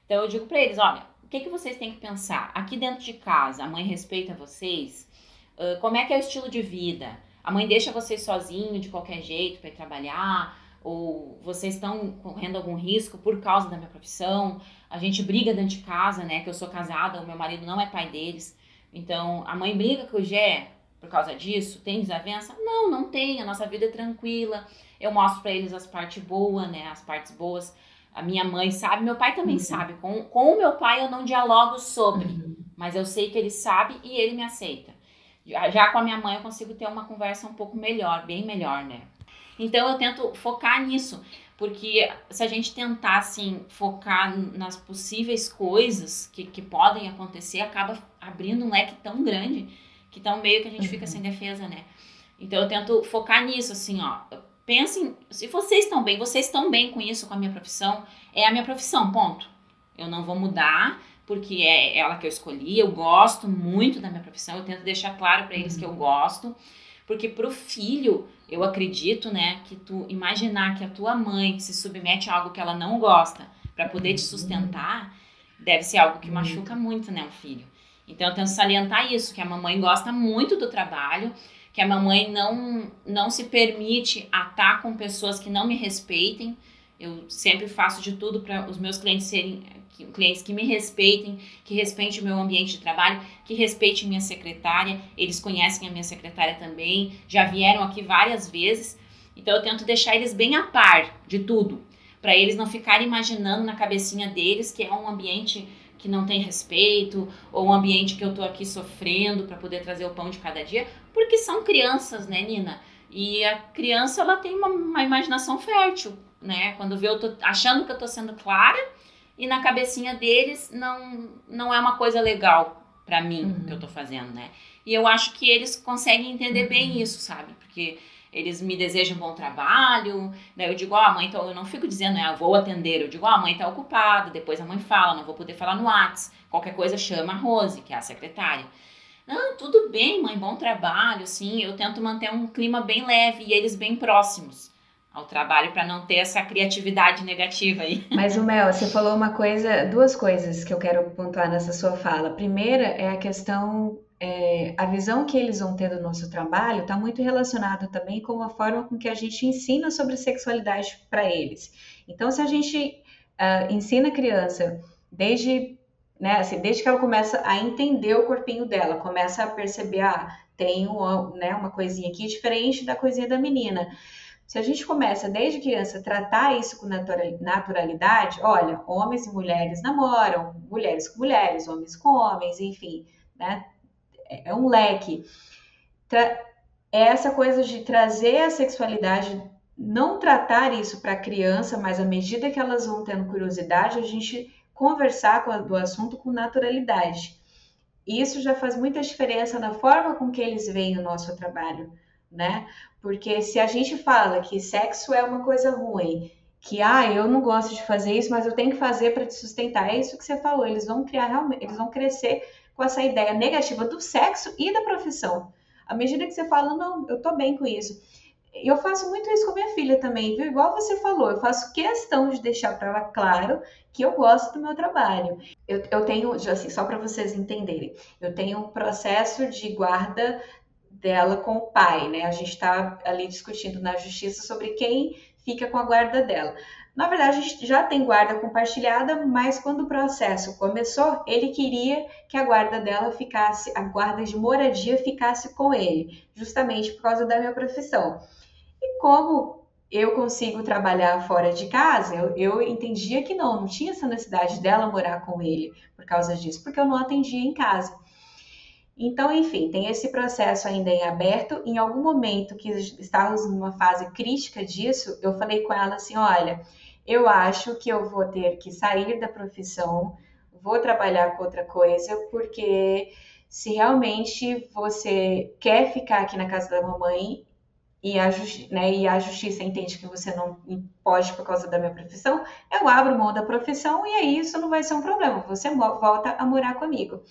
Então eu digo para eles, olha, o que, que vocês têm que pensar? Aqui dentro de casa, a mãe respeita vocês? Uh, como é que é o estilo de vida? A mãe deixa vocês sozinhos de qualquer jeito para ir trabalhar? Ou vocês estão correndo algum risco por causa da minha profissão? A gente briga dentro de casa, né? Que eu sou casada, o meu marido não é pai deles. Então, a mãe briga com o Gé por causa disso? Tem desavença? Não, não tem. A nossa vida é tranquila. Eu mostro para eles as partes boas, né? As partes boas a minha mãe sabe, meu pai também uhum. sabe. Com, com o meu pai eu não dialogo sobre, uhum. mas eu sei que ele sabe e ele me aceita. Já, com a minha mãe eu consigo ter uma conversa um pouco melhor, bem melhor, né? Então eu tento focar nisso, porque se a gente tentar, assim, focar nas possíveis coisas que, que podem acontecer, acaba abrindo um leque tão grande que tão meio que a gente uhum. fica sem defesa, né? Então eu tento focar nisso, assim, ó pensem, se vocês estão bem, vocês estão bem com isso, com a minha profissão, é a minha profissão, ponto. Eu não vou mudar, porque é ela que eu escolhi, eu gosto muito da minha profissão, eu tento deixar claro para eles que eu uhum. gosto, porque pro filho, eu acredito, né, que tu imaginar que a tua mãe se submete a algo que ela não gosta para poder te uhum. sustentar, deve ser algo que machuca muito, né, o filho. Então eu tento salientar isso, que a mamãe gosta muito do trabalho, que a mamãe não, não se permite atar com pessoas que não me respeitem. Eu sempre faço de tudo para os meus clientes serem clientes que me respeitem, que respeitem o meu ambiente de trabalho, que respeitem minha secretária. Eles conhecem a minha secretária também, já vieram aqui várias vezes. Então eu tento deixar eles bem a par de tudo, para eles não ficarem imaginando na cabecinha deles que é um ambiente que não tem respeito, ou um ambiente que eu tô aqui sofrendo para poder trazer o pão de cada dia, porque são crianças, né, Nina? E a criança, ela tem uma, uma imaginação fértil, né? Quando vê eu tô achando que eu tô sendo clara e na cabecinha deles não, não é uma coisa legal para mim uhum. que eu tô fazendo, né? E eu acho que eles conseguem entender uhum. bem isso, sabe? Porque eles me desejam bom trabalho, daí eu digo, ó, oh, a mãe, tá, eu não fico dizendo, né, vou atender, eu digo, ó, oh, a mãe tá ocupada, depois a mãe fala, não vou poder falar no WhatsApp, qualquer coisa chama a Rose, que é a secretária. Não, tudo bem, mãe, bom trabalho, sim, eu tento manter um clima bem leve e eles bem próximos ao trabalho para não ter essa criatividade negativa aí. Mas o Mel, você falou uma coisa, duas coisas que eu quero pontuar nessa sua fala. Primeira é a questão é, a visão que eles vão ter do nosso trabalho está muito relacionada também com a forma com que a gente ensina sobre sexualidade para eles. Então, se a gente uh, ensina a criança desde, né, assim, desde que ela começa a entender o corpinho dela, começa a perceber, ah, tem uma, né, uma coisinha aqui diferente da coisinha da menina. Se a gente começa desde criança a tratar isso com naturalidade, olha, homens e mulheres namoram, mulheres com mulheres, homens com homens, enfim, né? É, é um leque. Tra é essa coisa de trazer a sexualidade, não tratar isso para a criança, mas à medida que elas vão tendo curiosidade, a gente conversar a, do assunto com naturalidade. Isso já faz muita diferença na forma com que eles veem o nosso trabalho, né? Porque se a gente fala que sexo é uma coisa ruim, que ah, eu não gosto de fazer isso, mas eu tenho que fazer para te sustentar, é isso que você falou. Eles vão criar realmente, eles vão crescer com essa ideia negativa do sexo e da profissão. À medida que você fala, não, eu tô bem com isso. Eu faço muito isso com minha filha também, viu? Igual você falou, eu faço questão de deixar para ela claro que eu gosto do meu trabalho. Eu, eu tenho, assim, só para vocês entenderem, eu tenho um processo de guarda dela com o pai, né? A gente está ali discutindo na justiça sobre quem fica com a guarda dela. Na verdade, a gente já tem guarda compartilhada, mas quando o processo começou, ele queria que a guarda dela ficasse, a guarda de moradia ficasse com ele, justamente por causa da minha profissão. E como eu consigo trabalhar fora de casa, eu, eu entendia que não, não tinha essa necessidade dela morar com ele por causa disso, porque eu não atendia em casa. Então, enfim, tem esse processo ainda em aberto. Em algum momento que estávamos numa fase crítica disso, eu falei com ela assim: olha, eu acho que eu vou ter que sair da profissão, vou trabalhar com outra coisa, porque se realmente você quer ficar aqui na casa da mamãe e a, né, e a justiça entende que você não pode por causa da minha profissão, eu abro mão da profissão e aí isso não vai ser um problema, você volta a morar comigo.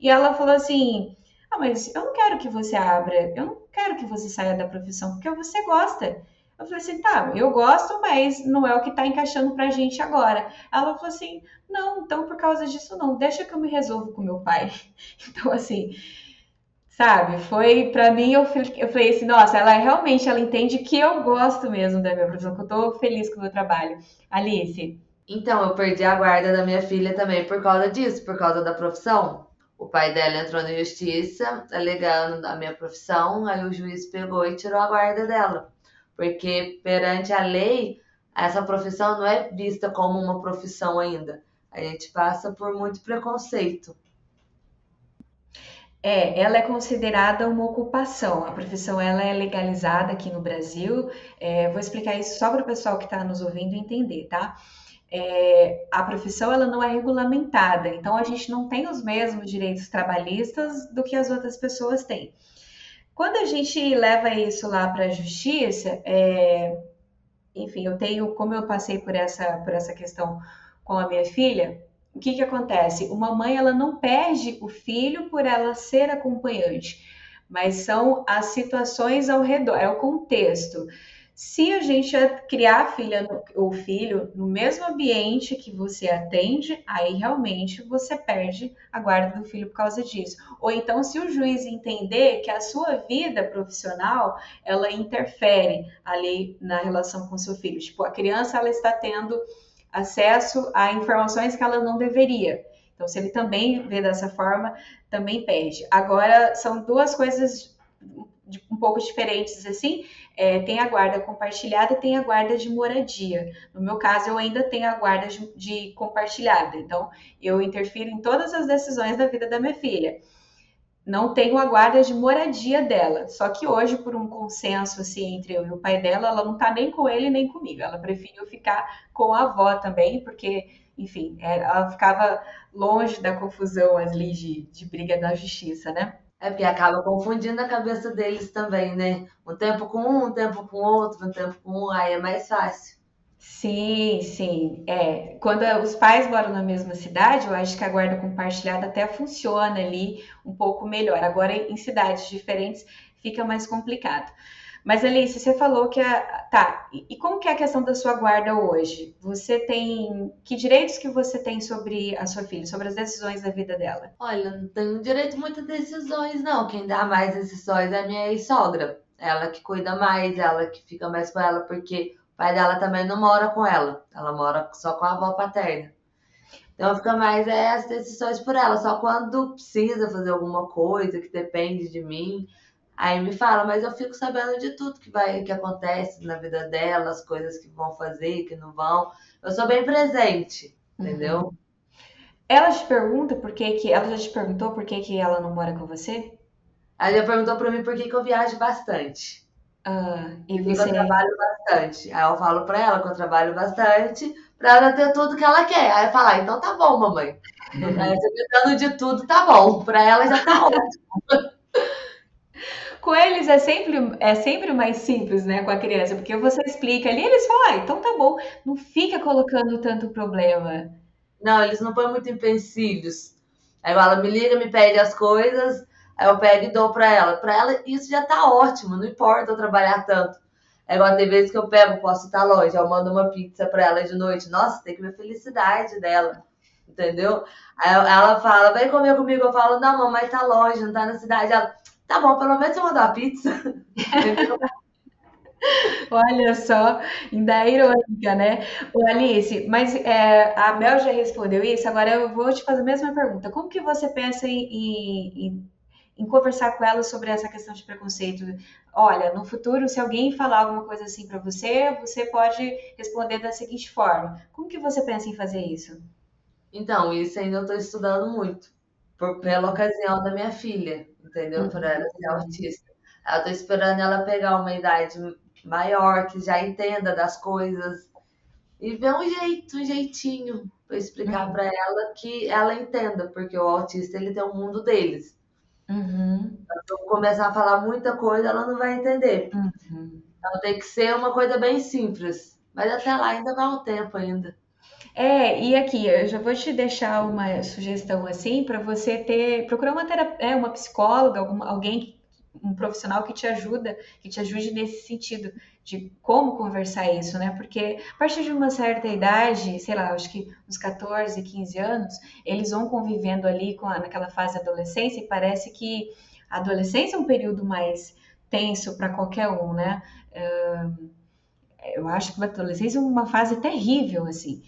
E ela falou assim: Ah, mas eu não quero que você abra, eu não quero que você saia da profissão, porque você gosta. Eu falei assim, tá, eu gosto, mas não é o que tá encaixando pra gente agora. Ela falou assim, não, então por causa disso não, deixa que eu me resolvo com meu pai. Então, assim, sabe, foi para mim, eu, eu falei assim, nossa, ela realmente, ela entende que eu gosto mesmo da minha profissão, que eu tô feliz com o meu trabalho. Alice? Então, eu perdi a guarda da minha filha também por causa disso, por causa da profissão. O pai dela entrou na justiça, alegando a minha profissão, aí o juiz pegou e tirou a guarda dela porque perante a lei, essa profissão não é vista como uma profissão ainda. A gente passa por muito preconceito. É, ela é considerada uma ocupação. A profissão ela é legalizada aqui no Brasil. É, vou explicar isso só para o pessoal que está nos ouvindo entender, tá? É, a profissão ela não é regulamentada, então a gente não tem os mesmos direitos trabalhistas do que as outras pessoas têm. Quando a gente leva isso lá para a justiça, é, enfim, eu tenho, como eu passei por essa, por essa questão com a minha filha, o que, que acontece? Uma mãe ela não perde o filho por ela ser acompanhante, mas são as situações ao redor, é o contexto. Se a gente criar a filha ou filho no mesmo ambiente que você atende, aí realmente você perde a guarda do filho por causa disso. Ou então, se o juiz entender que a sua vida profissional ela interfere ali na relação com seu filho, tipo a criança ela está tendo acesso a informações que ela não deveria. Então, se ele também vê dessa forma, também perde. Agora, são duas coisas um pouco diferentes assim, é, tem a guarda compartilhada e tem a guarda de moradia. No meu caso, eu ainda tenho a guarda de, de compartilhada, então eu interfiro em todas as decisões da vida da minha filha. Não tenho a guarda de moradia dela, só que hoje, por um consenso assim entre eu e o pai dela, ela não tá nem com ele nem comigo. Ela preferiu ficar com a avó também, porque, enfim, é, ela ficava longe da confusão ali de, de briga da justiça, né? É porque acaba confundindo a cabeça deles também, né? Um tempo com um, um tempo com outro, um tempo com um, aí é mais fácil. Sim, sim. É, quando os pais moram na mesma cidade, eu acho que a guarda compartilhada até funciona ali um pouco melhor. Agora, em cidades diferentes, fica mais complicado. Mas Alice, você falou que a... tá. E como que é a questão da sua guarda hoje? Você tem que direitos que você tem sobre a sua filha, sobre as decisões da vida dela? Olha, não tenho direito a muitas decisões, não. Quem dá mais decisões é a minha ex-sogra. Ela que cuida mais, ela que fica mais com ela, porque o pai dela também não mora com ela. Ela mora só com a avó paterna. Então fica mais é, as decisões por ela, só quando precisa fazer alguma coisa que depende de mim. Aí me fala, mas eu fico sabendo de tudo que vai, que acontece na vida dela, as coisas que vão fazer, que não vão. Eu sou bem presente, entendeu? Uhum. Ela te pergunta por que que ela já te perguntou por que que ela não mora com você? Ela já perguntou para mim por que que eu viajo bastante. Ah, e você... eu trabalho bastante. Aí eu falo para ela que eu trabalho bastante para ela ter tudo que ela quer. Aí eu falo, ah, então tá bom, mamãe. Aí você me dando de tudo, tá bom. Para ela já tá ótimo. Com eles é sempre, é sempre mais simples, né, com a criança, porque você explica ali, eles falam, ah, então tá bom, não fica colocando tanto problema. Não, eles não põem muito empecilhos. Aí ela me liga, me pede as coisas, aí eu pego e dou pra ela. Pra ela isso já tá ótimo, não importa eu trabalhar tanto. É igual tem vezes que eu pego, posso estar longe, eu mando uma pizza pra ela de noite. Nossa, tem que ver a felicidade dela, entendeu? Aí ela fala, vem comer comigo. Eu falo, não, mamãe tá longe, não tá na cidade. Ela, Tá bom, pelo menos eu mandar a pizza. Olha só, ainda é irônica, né? O Alice, mas é, a Mel já respondeu isso, agora eu vou te fazer a mesma pergunta. Como que você pensa em, em, em conversar com ela sobre essa questão de preconceito? Olha, no futuro, se alguém falar alguma coisa assim para você, você pode responder da seguinte forma. Como que você pensa em fazer isso? Então, isso ainda eu estou estudando muito, por, pela ocasião da minha filha entendeu? Por ela ser autista. Eu tô esperando ela pegar uma idade maior, que já entenda das coisas, e ver um jeito, um jeitinho para explicar Uhum. para ela que ela entenda, porque o autista ele tem um mundo deles. Uhum, Se eu começar a falar muita coisa, ela não vai entender. uhum. Então tem que ser uma coisa bem simples. Mas até lá ainda vai um tempo ainda. É, e aqui, eu já vou te deixar uma sugestão assim para você ter, procurar uma terap- é, uma psicóloga, alguém, um profissional que te ajuda, que te ajude nesse sentido de como conversar isso, né? Porque a partir de uma certa idade, sei lá, acho que uns 14, 15 anos, eles vão convivendo ali com a, naquela fase da adolescência e parece que a adolescência é um período mais tenso para qualquer um, né? Eu acho que a adolescência é uma fase terrível, assim.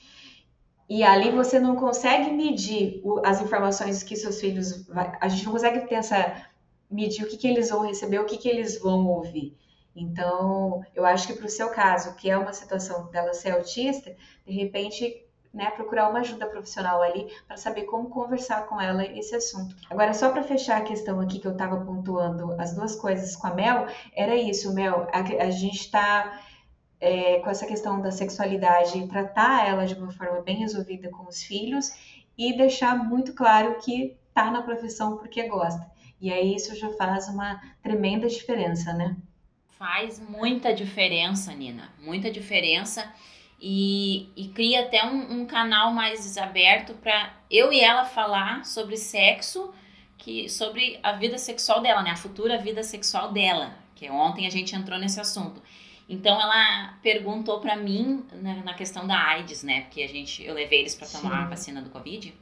E ali você não consegue medir o- as informações que seus filhos. vai- a gente não consegue essa. medir o que, que eles vão receber, o que, que eles vão ouvir. Então, eu acho que para o seu caso, que é uma situação dela ser autista, de repente, né, procurar uma ajuda profissional ali para saber como conversar com ela esse assunto. Agora, só para fechar a questão aqui que eu estava pontuando as duas coisas com a Mel, era isso, Mel. A, a gente está é, com essa questão da sexualidade, tratar ela de uma forma bem resolvida com os filhos e deixar muito claro que tá na profissão porque gosta. E aí isso já faz uma tremenda diferença, né? Faz muita diferença, Nina. Muita diferença. E, e cria até um, um canal mais aberto para eu e ela falar sobre sexo, que sobre a vida sexual dela, né? A futura vida sexual dela. Que ontem a gente entrou nesse assunto. Então ela perguntou para mim né, na questão da AIDS, né? Porque a gente, eu levei eles para tomar Sim. a vacina do Covid.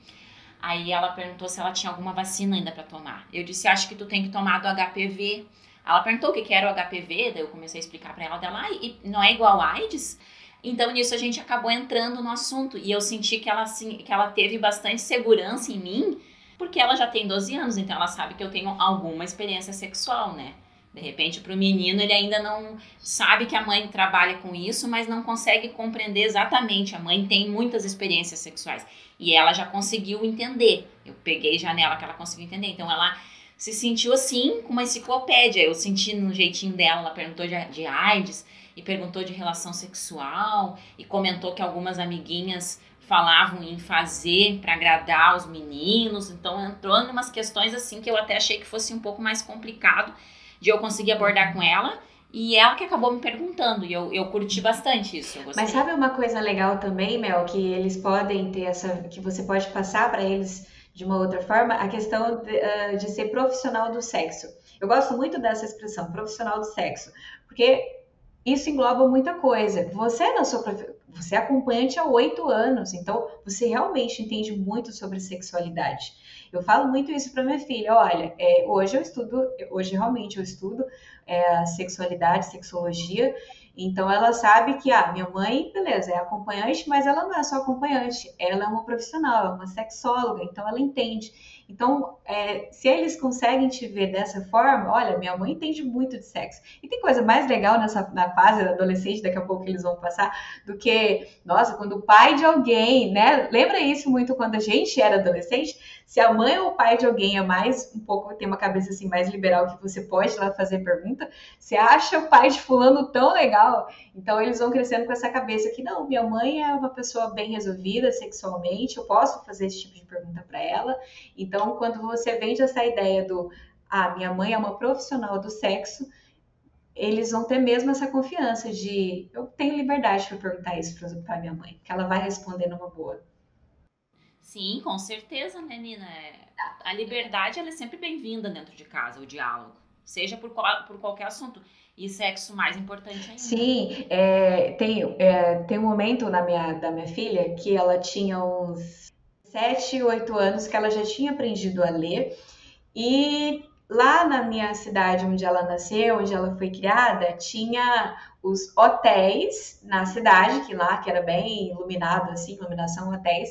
Aí ela perguntou se ela tinha alguma vacina ainda para tomar. Eu disse, acho que tu tem que tomar do HPV. Ela perguntou o que, que era o HPV, daí eu comecei a explicar para ela dela, ah, e não é igual a AIDS? Então nisso a gente acabou entrando no assunto e eu senti que ela assim, que ela teve bastante segurança em mim, porque ela já tem 12 anos, então ela sabe que eu tenho alguma experiência sexual, né? De repente, para o menino, ele ainda não sabe que a mãe trabalha com isso, mas não consegue compreender exatamente. A mãe tem muitas experiências sexuais e ela já conseguiu entender. Eu peguei já nela que ela conseguiu entender. Então, ela se sentiu assim, com uma enciclopédia. Eu senti no jeitinho dela, ela perguntou de, de AIDS e perguntou de relação sexual e comentou que algumas amiguinhas falavam em fazer para agradar os meninos. Então, entrou em umas questões assim que eu até achei que fosse um pouco mais complicado de eu conseguir abordar com ela. E ela que acabou me perguntando, e eu, eu curti bastante isso. Mas sabe uma coisa legal também, Mel, que eles podem ter essa, que você pode passar para eles de uma outra forma, a questão de, uh, de, ser profissional do sexo. Eu gosto muito dessa expressão, profissional do sexo, porque isso engloba muita coisa. Você na sua você é acompanhante há oito anos, então você realmente entende muito sobre sexualidade. Eu falo muito isso para minha filha. Olha, é, hoje eu estudo, hoje realmente eu estudo é, sexualidade, sexologia. Então ela sabe que a ah, minha mãe, beleza, é acompanhante, mas ela não é só acompanhante, ela é uma profissional, é uma sexóloga, então ela entende. Então, é, se eles conseguem te ver dessa forma, olha, minha mãe entende muito de sexo. E tem coisa mais legal nessa na fase da adolescente, daqui a pouco eles vão passar, do que, nossa, quando o pai de alguém, né? Lembra isso muito quando a gente era adolescente? Se a mãe ou o pai de alguém é mais um pouco, tem uma cabeça assim mais liberal que você pode lá fazer pergunta, você acha o pai de fulano tão legal? Então eles vão crescendo com essa cabeça que não, minha mãe é uma pessoa bem resolvida sexualmente, eu posso fazer esse tipo de pergunta para ela. Então, quando você vende essa ideia do ah, minha mãe é uma profissional do sexo, eles vão ter mesmo essa confiança de eu tenho liberdade para perguntar isso para minha mãe, que ela vai responder numa boa. Sim, com certeza, né, Nina? A liberdade ela é sempre bem-vinda dentro de casa, o diálogo, seja por, qual, por qualquer assunto. E sexo mais importante ainda. Sim, é, tem, é, tem um momento na minha, da minha filha que ela tinha uns 7, 8 anos que ela já tinha aprendido a ler. E lá na minha cidade onde ela nasceu, onde ela foi criada, tinha os hotéis na cidade, que lá que era bem iluminado assim, iluminação hotéis.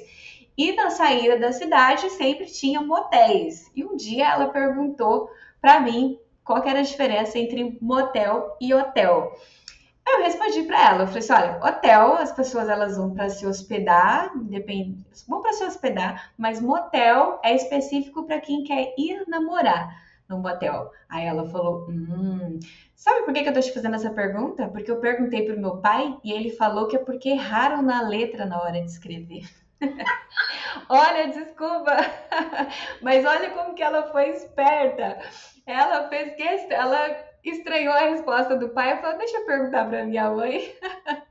E na saída da cidade sempre tinha motéis. E um dia ela perguntou para mim qual era a diferença entre motel e hotel. Eu respondi para ela, eu falei assim, olha, hotel, as pessoas elas vão para se hospedar, depende, vão para se hospedar, mas motel é específico para quem quer ir namorar. no motel? Aí ela falou: Hum, sabe por que, que eu tô te fazendo essa pergunta? Porque eu perguntei pro meu pai e ele falou que é porque erraram na letra na hora de escrever. olha, desculpa, mas olha como que ela foi esperta. Ela fez que ela estranhou a resposta do pai e falou: Deixa eu perguntar para minha mãe.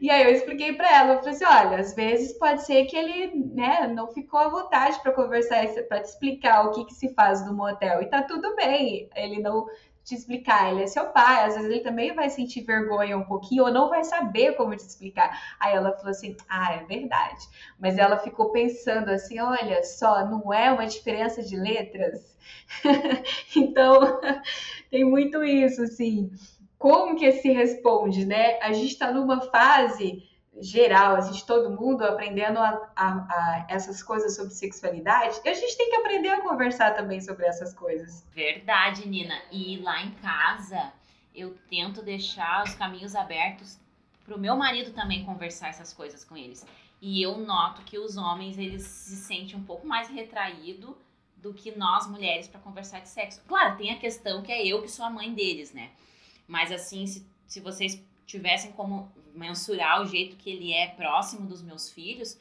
E aí eu expliquei para ela, eu falei assim, olha, às vezes pode ser que ele, né, não ficou à vontade para conversar, para te explicar o que que se faz no motel. E tá tudo bem, ele não te explicar, ele é seu pai, às vezes ele também vai sentir vergonha um pouquinho ou não vai saber como te explicar. Aí ela falou assim: "Ah, é verdade". Mas ela ficou pensando assim: "Olha só, não é uma diferença de letras". então, tem muito isso, assim como que se responde, né? A gente está numa fase geral, a gente, todo mundo aprendendo a, a, a, essas coisas sobre sexualidade, a gente tem que aprender a conversar também sobre essas coisas. Verdade, Nina. E lá em casa, eu tento deixar os caminhos abertos para o meu marido também conversar essas coisas com eles. E eu noto que os homens, eles se sentem um pouco mais retraídos do que nós mulheres para conversar de sexo. Claro, tem a questão que é eu que sou a mãe deles, né? Mas assim, se, se vocês tivessem como mensurar o jeito que ele é próximo dos meus filhos,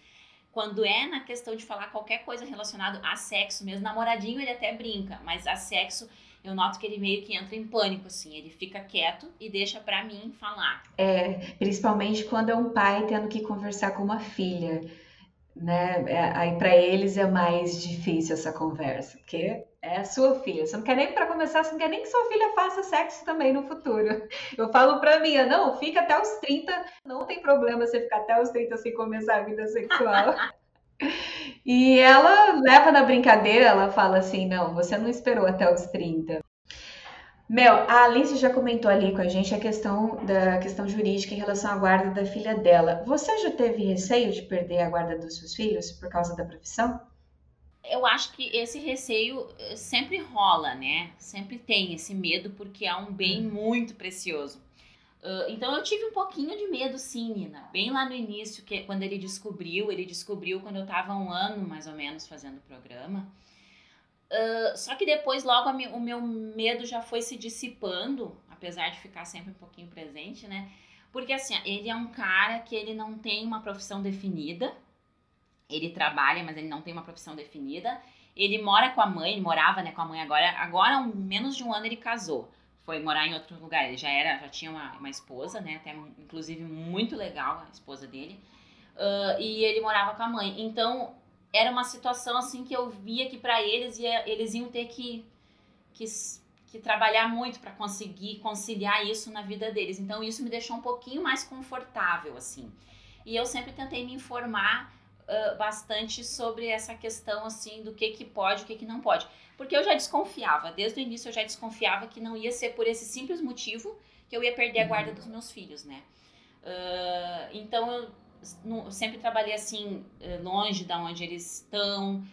quando é na questão de falar qualquer coisa relacionada a sexo, mesmo namoradinho ele até brinca, mas a sexo eu noto que ele meio que entra em pânico, assim, ele fica quieto e deixa para mim falar. É, principalmente quando é um pai tendo que conversar com uma filha né? É, aí para eles é mais difícil essa conversa, porque é a sua filha. Você não quer nem para começar, você não quer nem que sua filha faça sexo também no futuro. Eu falo para mim, não, fica até os 30, não tem problema você ficar até os 30 sem começar a vida sexual. e ela leva na brincadeira, ela fala assim: "Não, você não esperou até os 30". Mel, a Alice já comentou ali com a gente a questão da questão jurídica em relação à guarda da filha dela. Você já teve receio de perder a guarda dos seus filhos por causa da profissão? Eu acho que esse receio eh, sempre rola, né? Sempre tem esse medo porque é um bem hum. muito precioso. Uh, então eu tive um pouquinho de medo, sim, Nina. Bem lá no início, que quando ele descobriu, ele descobriu quando eu estava um ano mais ou menos fazendo o programa. Uh, só que depois, logo, o meu medo já foi se dissipando, apesar de ficar sempre um pouquinho presente, né? Porque, assim, ele é um cara que ele não tem uma profissão definida. Ele trabalha, mas ele não tem uma profissão definida. Ele mora com a mãe, ele morava né, com a mãe agora. Agora, menos de um ano, ele casou. Foi morar em outro lugar. Ele já era, já tinha uma, uma esposa, né? Até, inclusive, muito legal a esposa dele. Uh, e ele morava com a mãe. Então, era uma situação assim que eu via que para eles ia, eles iam ter que, que, que trabalhar muito para conseguir conciliar isso na vida deles. Então isso me deixou um pouquinho mais confortável assim. E eu sempre tentei me informar uh, bastante sobre essa questão assim do que que pode, o que que não pode, porque eu já desconfiava desde o início eu já desconfiava que não ia ser por esse simples motivo que eu ia perder a guarda uhum. dos meus filhos, né? Uh, então eu sempre trabalhei assim, eh, longe da onde eles estão.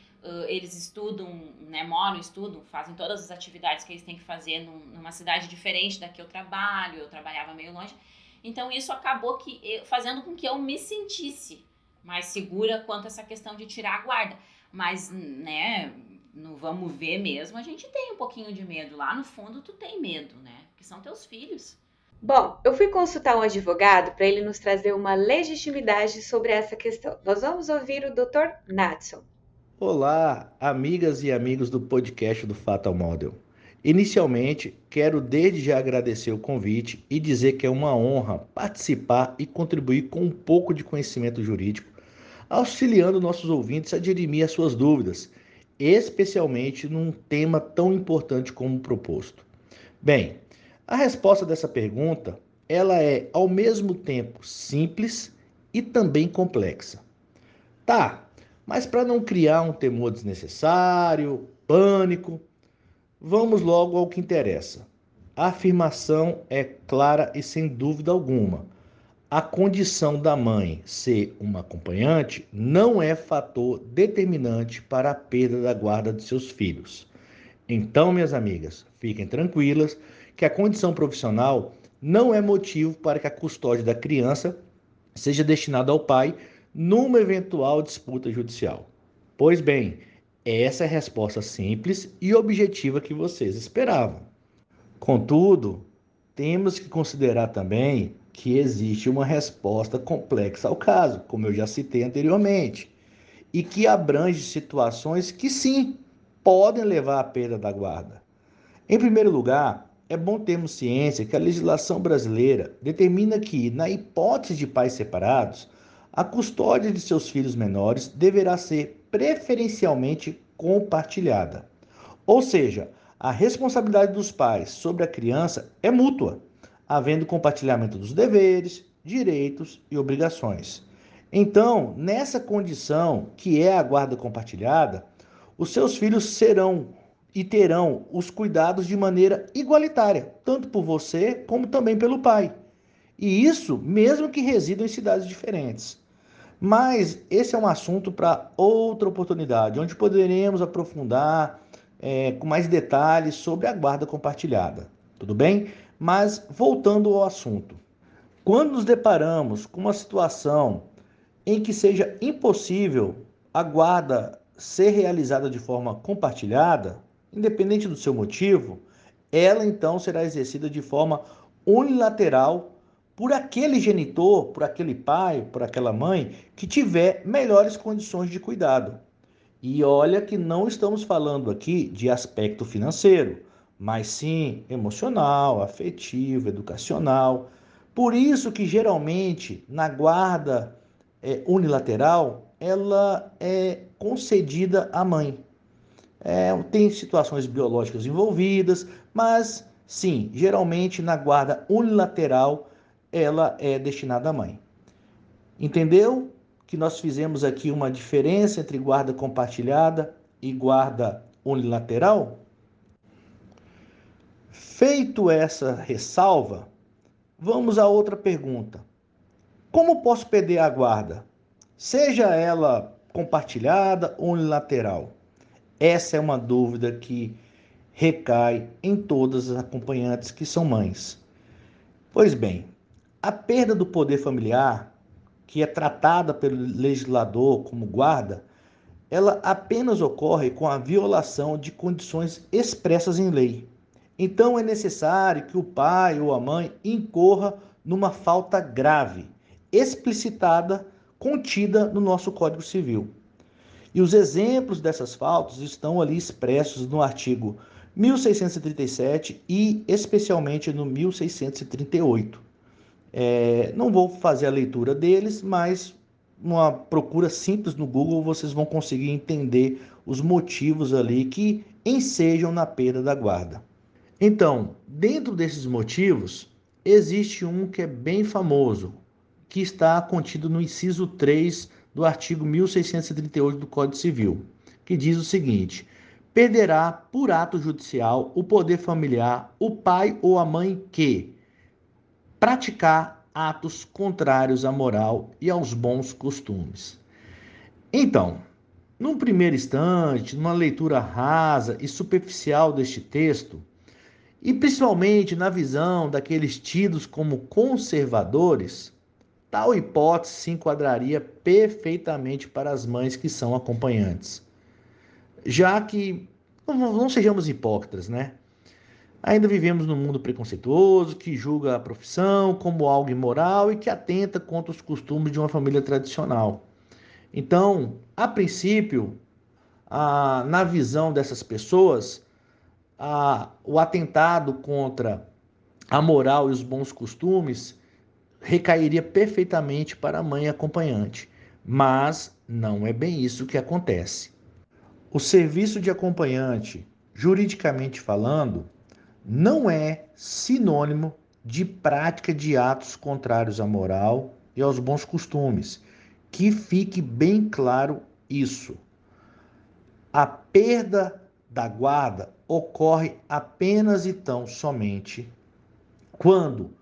Eles estudam, né, moram, estudam, fazem todas as atividades que eles têm que fazer numa cidade diferente da que eu trabalho. Eu trabalhava meio longe. Então, isso acabou que fazendo com que eu me sentisse mais segura quanto essa questão de tirar a guarda. Mas, né, no vamos ver mesmo, a gente tem um pouquinho de medo. Lá no fundo, tu tem medo, né? Porque são teus filhos. Bom, eu fui consultar um advogado para ele nos trazer uma legitimidade sobre essa questão. Nós vamos ouvir o Dr. Natson. Olá, amigas e amigos do podcast do Fatal Model. Inicialmente, quero desde já agradecer o convite e dizer que é uma honra participar e contribuir com um pouco de conhecimento jurídico, auxiliando nossos ouvintes a dirimir as suas dúvidas, especialmente num tema tão importante como o proposto. Bem, a resposta dessa pergunta, ela é ao mesmo tempo simples e também complexa. Tá, mas para não criar um temor desnecessário, pânico, vamos logo ao que interessa. A afirmação é clara e sem dúvida alguma. A condição da mãe ser uma acompanhante não é fator determinante para a perda da guarda de seus filhos. Então, minhas amigas, fiquem tranquilas que a condição profissional não é motivo para que a custódia da criança seja destinada ao pai numa eventual disputa judicial. Pois bem, Essa é a resposta simples e objetiva que vocês esperavam. Contudo, temos que considerar também que existe uma resposta complexa ao caso, como eu já citei anteriormente, e que abrange situações que sim podem levar à perda da guarda. Em primeiro lugar, é bom termos ciência que a legislação brasileira determina que, na hipótese de pais separados, a custódia de seus filhos menores deverá ser preferencialmente compartilhada. Ou seja, a responsabilidade dos pais sobre a criança é mútua, havendo compartilhamento dos deveres, direitos e obrigações. Então, nessa condição que é a guarda compartilhada, os seus filhos serão e terão os cuidados de maneira igualitária, tanto por você como também pelo pai. E isso mesmo que residam em cidades diferentes. Mas esse é um assunto para outra oportunidade, onde poderemos aprofundar é, com mais detalhes sobre a guarda compartilhada. Tudo bem? Mas voltando ao assunto. Quando nos deparamos com uma situação em que seja impossível a guarda ser realizada de forma compartilhada, independente do seu motivo, ela então será exercida de forma unilateral por aquele genitor, por aquele pai, por aquela mãe que tiver melhores condições de cuidado. E olha que não estamos falando aqui de aspecto financeiro, mas sim emocional, afetivo, educacional. Por isso que geralmente na guarda é, unilateral ela é concedida à mãe. É, tem situações biológicas envolvidas, mas sim, geralmente na guarda unilateral ela é destinada à mãe. Entendeu que nós fizemos aqui uma diferença entre guarda compartilhada e guarda unilateral? Feito essa ressalva, vamos a outra pergunta. Como posso perder a guarda? Seja ela compartilhada ou unilateral? Essa é uma dúvida que recai em todas as acompanhantes que são mães. Pois bem, a perda do poder familiar, que é tratada pelo legislador como guarda, ela apenas ocorre com a violação de condições expressas em lei. Então é necessário que o pai ou a mãe incorra numa falta grave, explicitada, contida no nosso Código Civil. E os exemplos dessas faltas estão ali expressos no artigo 1637 e especialmente no 1638. É, não vou fazer a leitura deles, mas uma procura simples no Google vocês vão conseguir entender os motivos ali que ensejam na perda da guarda. Então, dentro desses motivos, existe um que é bem famoso, que está contido no inciso 3 do artigo 1638 do Código Civil, que diz o seguinte: perderá por ato judicial o poder familiar o pai ou a mãe que praticar atos contrários à moral e aos bons costumes. Então, num primeiro instante, numa leitura rasa e superficial deste texto, e principalmente na visão daqueles tidos como conservadores, Tal hipótese se enquadraria perfeitamente para as mães que são acompanhantes. Já que, não, sejamos hipócritas, né? Ainda vivemos num mundo preconceituoso que julga a profissão como algo imoral e que atenta contra os costumes de uma família tradicional. Então, a princípio, a, na visão dessas pessoas, a, o atentado contra a moral e os bons costumes recairia perfeitamente para a mãe acompanhante, mas não é bem isso que acontece. O serviço de acompanhante, juridicamente falando, não é sinônimo de prática de atos contrários à moral e aos bons costumes. Que fique bem claro isso. A perda da guarda ocorre apenas e tão somente quando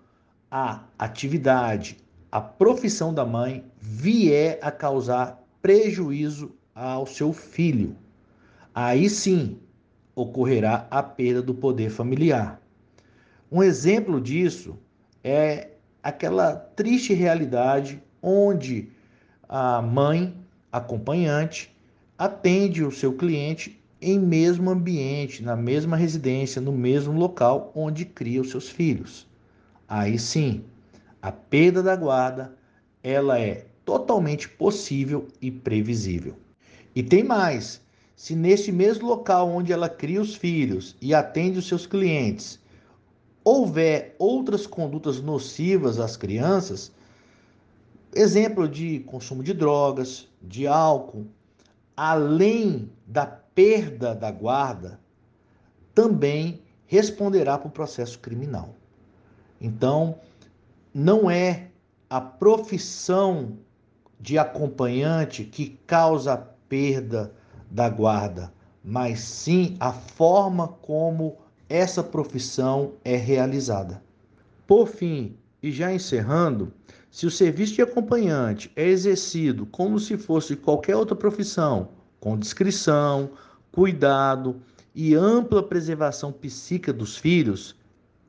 a atividade, a profissão da mãe vier a causar prejuízo ao seu filho. Aí sim ocorrerá a perda do poder familiar. Um exemplo disso é aquela triste realidade onde a mãe acompanhante atende o seu cliente em mesmo ambiente, na mesma residência, no mesmo local onde cria os seus filhos. Aí sim, a perda da guarda, ela é totalmente possível e previsível. E tem mais, se neste mesmo local onde ela cria os filhos e atende os seus clientes, houver outras condutas nocivas às crianças, exemplo de consumo de drogas, de álcool, além da perda da guarda, também responderá por processo criminal. Então, não é a profissão de acompanhante que causa a perda da guarda, mas sim a forma como essa profissão é realizada. Por fim, e já encerrando, se o serviço de acompanhante é exercido como se fosse qualquer outra profissão, com discrição, cuidado e ampla preservação psíquica dos filhos,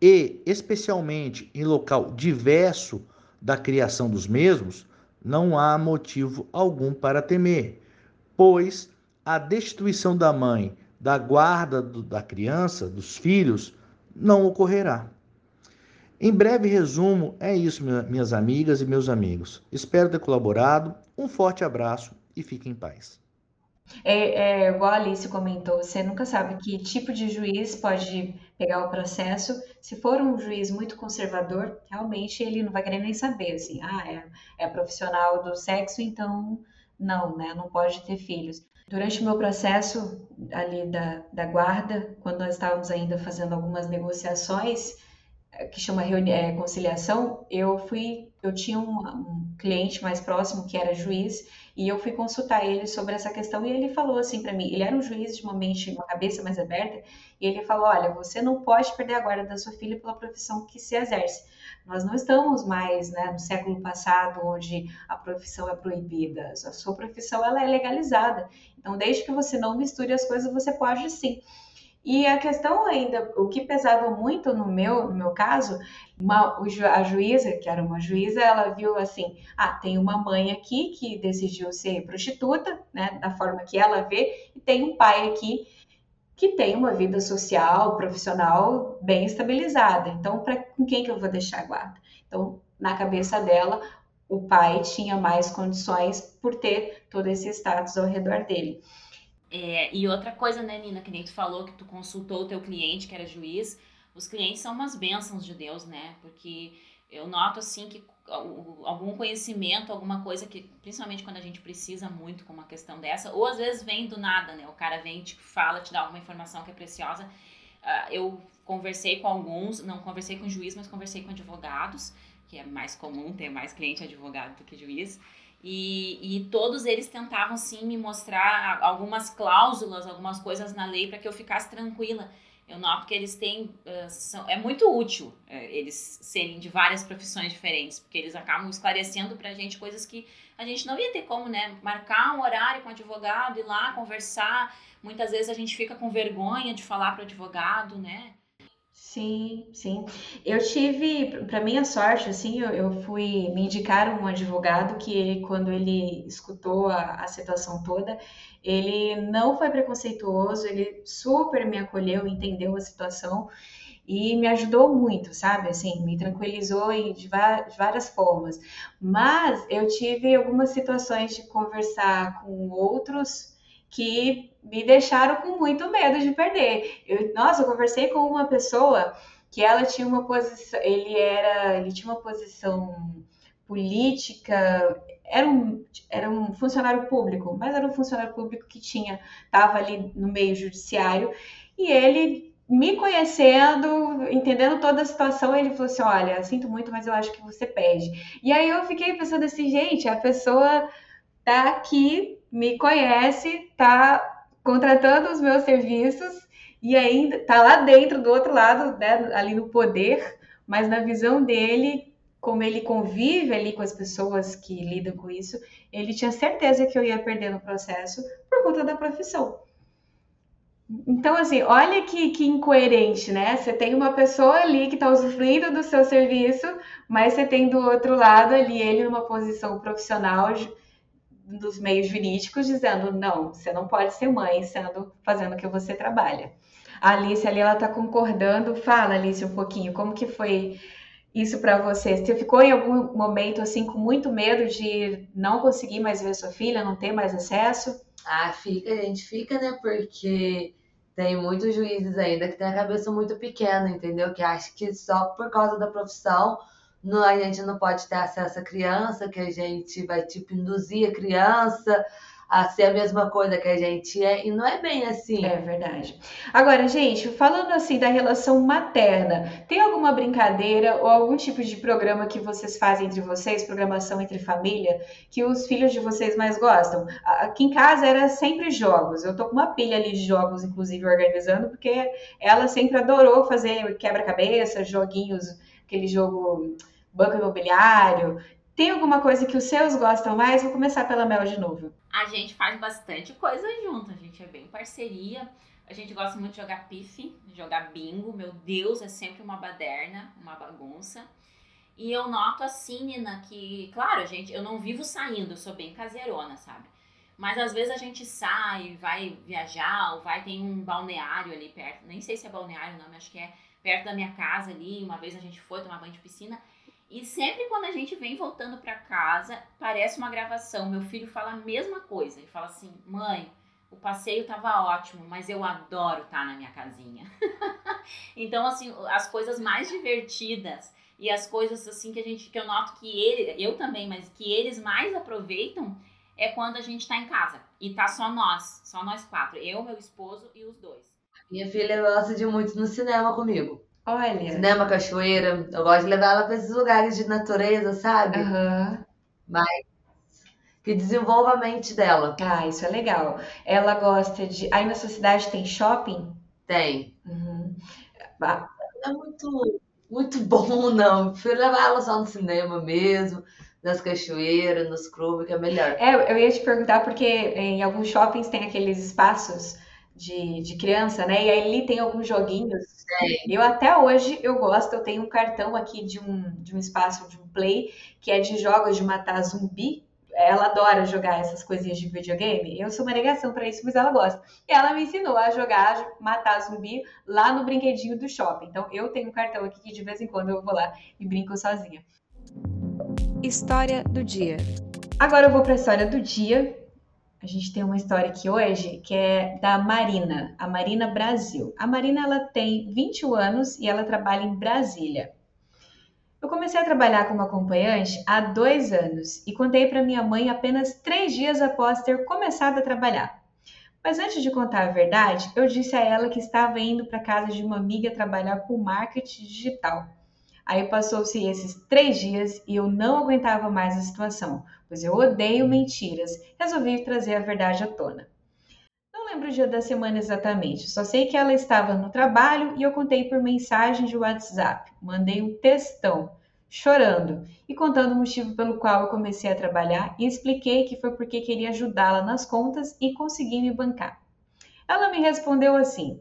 e especialmente em local diverso da criação dos mesmos, não há motivo algum para temer, pois a destituição da mãe da guarda do, da criança, dos filhos, não ocorrerá. Em breve resumo, é isso, minhas amigas e meus amigos. Espero ter colaborado. Um forte abraço e fique em paz. É, é, igual a Alice comentou, você nunca sabe que tipo de juiz pode pegar o processo. Se for um juiz muito conservador, realmente ele não vai querer nem saber, assim, ah, é, é profissional do sexo, então não, né, não pode ter filhos. Durante o meu processo ali da, da guarda, quando nós estávamos ainda fazendo algumas negociações, eh, que chama é, conciliação, eu fui, eu tinha um, um, cliente mais próximo que era juiz e eu fui consultar ele sobre essa questão e ele falou assim para mim, ele era um juiz de uma mente, uma cabeça mais aberta e ele falou, olha, você não pode perder a guarda da sua filha pela profissão que se exerce. Nós não estamos mais né, no século passado, onde a profissão é proibida. A sua profissão ela é legalizada. Então, desde que você não misture as coisas, você pode sim. E a questão ainda, o que pesava muito no meu, no meu caso, uma, a juíza, que era uma juíza, ela viu assim, ah, tem uma mãe aqui que decidiu ser prostituta, né, da forma que ela vê, e tem um pai aqui que tem uma vida social, profissional bem estabilizada. Então, com quem que eu vou deixar a guarda? Então, na cabeça dela, o pai tinha mais condições por ter todo esse status ao redor dele. É, e outra coisa, né, Nina, que nem tu falou que tu consultou o teu cliente, que era juiz, os clientes são umas bênçãos de Deus, né? Porque eu noto assim que algum conhecimento, alguma coisa que, principalmente quando a gente precisa muito com uma questão dessa, ou às vezes vem do nada, né? O cara vem, te fala, te dá alguma informação que é preciosa. Uh, eu conversei com alguns, não conversei com juiz, mas conversei com advogados, que é mais comum ter mais cliente advogado do que juiz. E, e todos eles tentavam sim me mostrar algumas cláusulas, algumas coisas na lei para que eu ficasse tranquila eu noto que eles têm. São, é muito útil uh, eles serem de várias profissões diferentes, porque eles acabam esclarecendo pra gente coisas que a gente não ia ter como, né? Marcar um horário com o advogado, ir lá conversar. Muitas vezes a gente fica com vergonha de falar para o advogado, né? Sim, sim. Eu tive, para minha sorte, assim, eu, eu, fui me indicar um advogado que ele, quando ele escutou a, a situação toda, ele não foi preconceituoso, ele super me acolheu, entendeu a situação e me ajudou muito, sabe? Assim, me tranquilizou de várias formas. Mas eu tive algumas situações de conversar com outros que me deixaram com muito medo de perder. Eu, nossa, eu conversei com uma pessoa que ela tinha uma posição, ele era, ele tinha uma posição política, era um, era um funcionário público, mas era um funcionário público que tinha, estava ali no meio judiciário, e ele me conhecendo, entendendo toda a situação, ele falou assim: Olha, sinto muito, mas eu acho que você perde. E aí eu fiquei pensando assim, gente, a pessoa tá aqui, me conhece, tá contratando os meus serviços e ainda tá lá dentro do outro lado, né, ali no poder, mas na visão dele, como ele convive ali com as pessoas que lidam com isso, ele tinha certeza que eu ia perder no processo por conta da profissão. Então, assim, olha que, que incoerente, né? Você tem uma pessoa ali que está usufruindo do seu serviço, mas você tem do outro lado ali ele numa posição profissional dos meios jurídicos dizendo não, você não pode ser mãe sendo fazendo o que você trabalha. A Alice ali ela está concordando. Fala, Alice, um pouquinho, como que foi isso para você? Você ficou em algum momento assim com muito medo de não conseguir mais ver sua filha, não ter mais acesso? Ah, fica, a gente fica, né? Porque tem muitos juízes ainda que têm a cabeça muito pequena, entendeu? Que acham que só por causa da profissão não, a gente não pode ter acesso à criança, que a gente vai tipo induzir a criança a ser a mesma coisa que a gente é, e não é bem assim. É verdade. Agora, gente, falando assim da relação materna, tem alguma brincadeira ou algum tipo de programa que vocês fazem entre vocês, programação entre família, que os filhos de vocês mais gostam? Aqui em casa era sempre jogos. Eu tô com uma pilha ali de jogos, inclusive, organizando, porque ela sempre adorou fazer quebra-cabeça, joguinhos, aquele jogo banco imobiliário. Tem alguma coisa que os seus gostam mais? Vou começar pela Mel de novo. A gente faz bastante coisa junto, a gente é bem parceria. A gente gosta muito de jogar pife, jogar bingo. Meu Deus, é sempre uma baderna, uma bagunça. E eu noto assim, Nina, que, claro, gente, eu não vivo saindo, eu sou bem caseirona, sabe? Mas às vezes a gente sai, vai viajar, ou vai, tem um balneário ali perto. Nem sei se é balneário não, mas acho que é perto da minha casa ali. Uma vez a gente foi tomar banho de piscina. E sempre quando a gente vem voltando para casa, parece uma gravação. Meu filho fala a mesma coisa. Ele fala assim: mãe, o passeio tava ótimo, mas eu adoro estar tá na minha casinha. então, assim, as coisas mais divertidas e as coisas assim que a gente que eu noto que ele, eu também, mas que eles mais aproveitam é quando a gente tá em casa e tá só nós, só nós quatro, eu, meu esposo e os dois. Minha filha gosta de muito no cinema comigo. Olha. Cinema, cachoeira. Eu gosto de levar ela para esses lugares de natureza, sabe? Aham. Mas que desenvolva a mente dela. Ah, isso é legal. Ela gosta de. Aí na sua cidade tem shopping? Tem. Uhum. Não é muito, muito bom, não. Prefiro levar ela só no cinema mesmo, nas cachoeiras, nos clubes, que é melhor. É, eu ia te perguntar porque em alguns shoppings tem aqueles espaços de, de criança, né? E aí ali tem alguns joguinhos. Eu até hoje eu gosto, eu tenho um cartão aqui de um, de um espaço de um play que é de jogos de matar zumbi. Ela adora jogar essas coisinhas de videogame. Eu sou uma negação para isso, mas ela gosta. E ela me ensinou a jogar, matar zumbi lá no brinquedinho do shopping. Então eu tenho um cartão aqui que de vez em quando eu vou lá e brinco sozinha. História do dia. Agora eu vou para a história do dia, a gente tem uma história aqui hoje que é da Marina, a Marina Brasil. A Marina ela tem 21 anos e ela trabalha em Brasília. Eu comecei a trabalhar como acompanhante há dois anos e contei para minha mãe apenas três dias após ter começado a trabalhar. Mas antes de contar a verdade, eu disse a ela que estava indo para casa de uma amiga trabalhar com marketing digital. Aí passou-se esses três dias e eu não aguentava mais a situação, pois eu odeio mentiras. Resolvi trazer a verdade à tona. Não lembro o dia da semana exatamente, só sei que ela estava no trabalho e eu contei por mensagem de WhatsApp. Mandei um textão, chorando e contando o motivo pelo qual eu comecei a trabalhar e expliquei que foi porque queria ajudá-la nas contas e consegui me bancar. Ela me respondeu assim: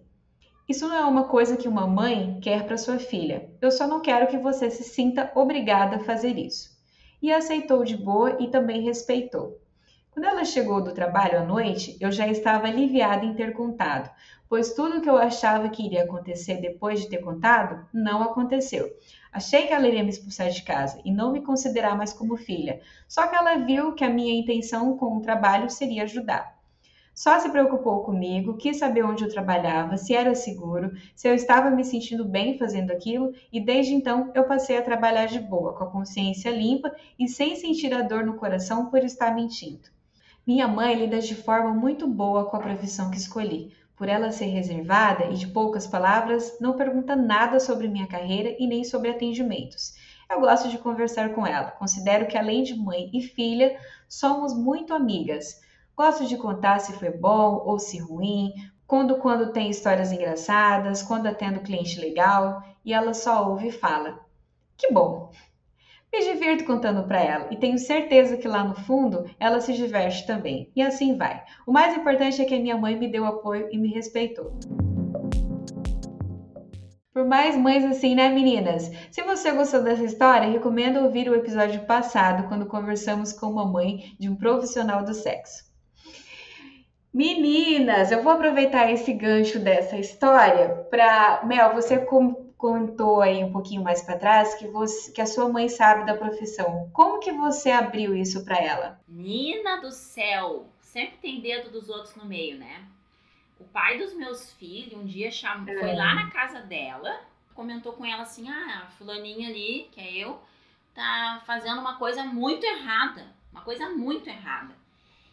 isso não é uma coisa que uma mãe quer para sua filha. Eu só não quero que você se sinta obrigada a fazer isso. E aceitou de boa e também respeitou. Quando ela chegou do trabalho à noite, eu já estava aliviada em ter contado, pois tudo o que eu achava que iria acontecer depois de ter contado não aconteceu. Achei que ela iria me expulsar de casa e não me considerar mais como filha, só que ela viu que a minha intenção com o trabalho seria ajudar. Só se preocupou comigo, quis saber onde eu trabalhava, se era seguro, se eu estava me sentindo bem fazendo aquilo, e desde então eu passei a trabalhar de boa, com a consciência limpa e sem sentir a dor no coração por estar mentindo. Minha mãe lida de forma muito boa com a profissão que escolhi. Por ela ser reservada e de poucas palavras, não pergunta nada sobre minha carreira e nem sobre atendimentos. Eu gosto de conversar com ela. Considero que, além de mãe e filha, somos muito amigas. Gosto de contar se foi bom ou se ruim, quando quando tem histórias engraçadas, quando atendo cliente legal e ela só ouve e fala: "Que bom". Me divirto contando para ela e tenho certeza que lá no fundo ela se diverte também. E assim vai. O mais importante é que a minha mãe me deu apoio e me respeitou. Por mais mães assim, né, meninas? Se você gostou dessa história, recomendo ouvir o episódio passado, quando conversamos com uma mãe de um profissional do sexo. Meninas, eu vou aproveitar esse gancho dessa história para. Mel, você contou aí um pouquinho mais para trás que, você, que a sua mãe sabe da profissão. Como que você abriu isso para ela? Nina do céu! Sempre tem dedo dos outros no meio, né? O pai dos meus filhos um dia chamou, é. foi lá na casa dela, comentou com ela assim: ah, a fulaninha ali, que é eu, tá fazendo uma coisa muito errada. Uma coisa muito errada.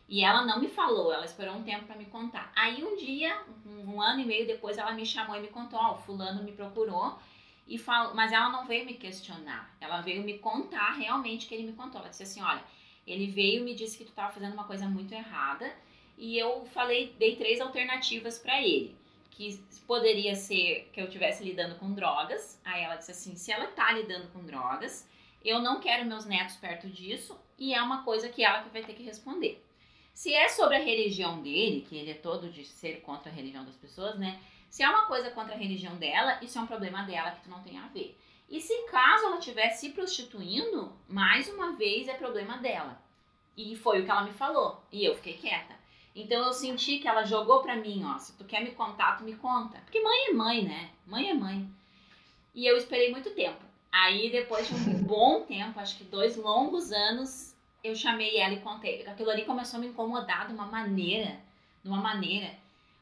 E ela não me falou, ela esperou um tempo para me contar. Aí um dia, um, um, ano e meio depois, ela me chamou e me contou: ó, oh, fulano me procurou. E falou, mas ela não veio me questionar, ela veio me contar realmente que ele me contou. Ela disse assim: olha, ele veio e me disse que tu estava fazendo uma coisa muito errada e eu falei, dei três alternativas para ele. Que poderia ser que eu estivesse lidando com drogas. Aí ela disse assim: se ela tá lidando com drogas, eu não quero meus netos perto disso e é uma coisa que ela que vai ter que responder. Se é sobre a religião dele, que ele é todo de ser contra a religião das pessoas, né? Se é uma coisa contra a religião dela, isso é um problema dela que tu não tem a ver. E se caso ela estiver se prostituindo, mais uma vez é problema dela. E foi o que ela me falou. E eu fiquei quieta. Então eu senti que ela jogou pra mim, ó, se tu quer me contar, tu me conta. Porque mãe é mãe, né? Mãe é mãe. E eu esperei muito tempo. Aí depois de um bom tempo, acho que dois longos anos, eu chamei ela e contei. Aquilo ali começou a me incomodar de uma maneira, de uma maneira.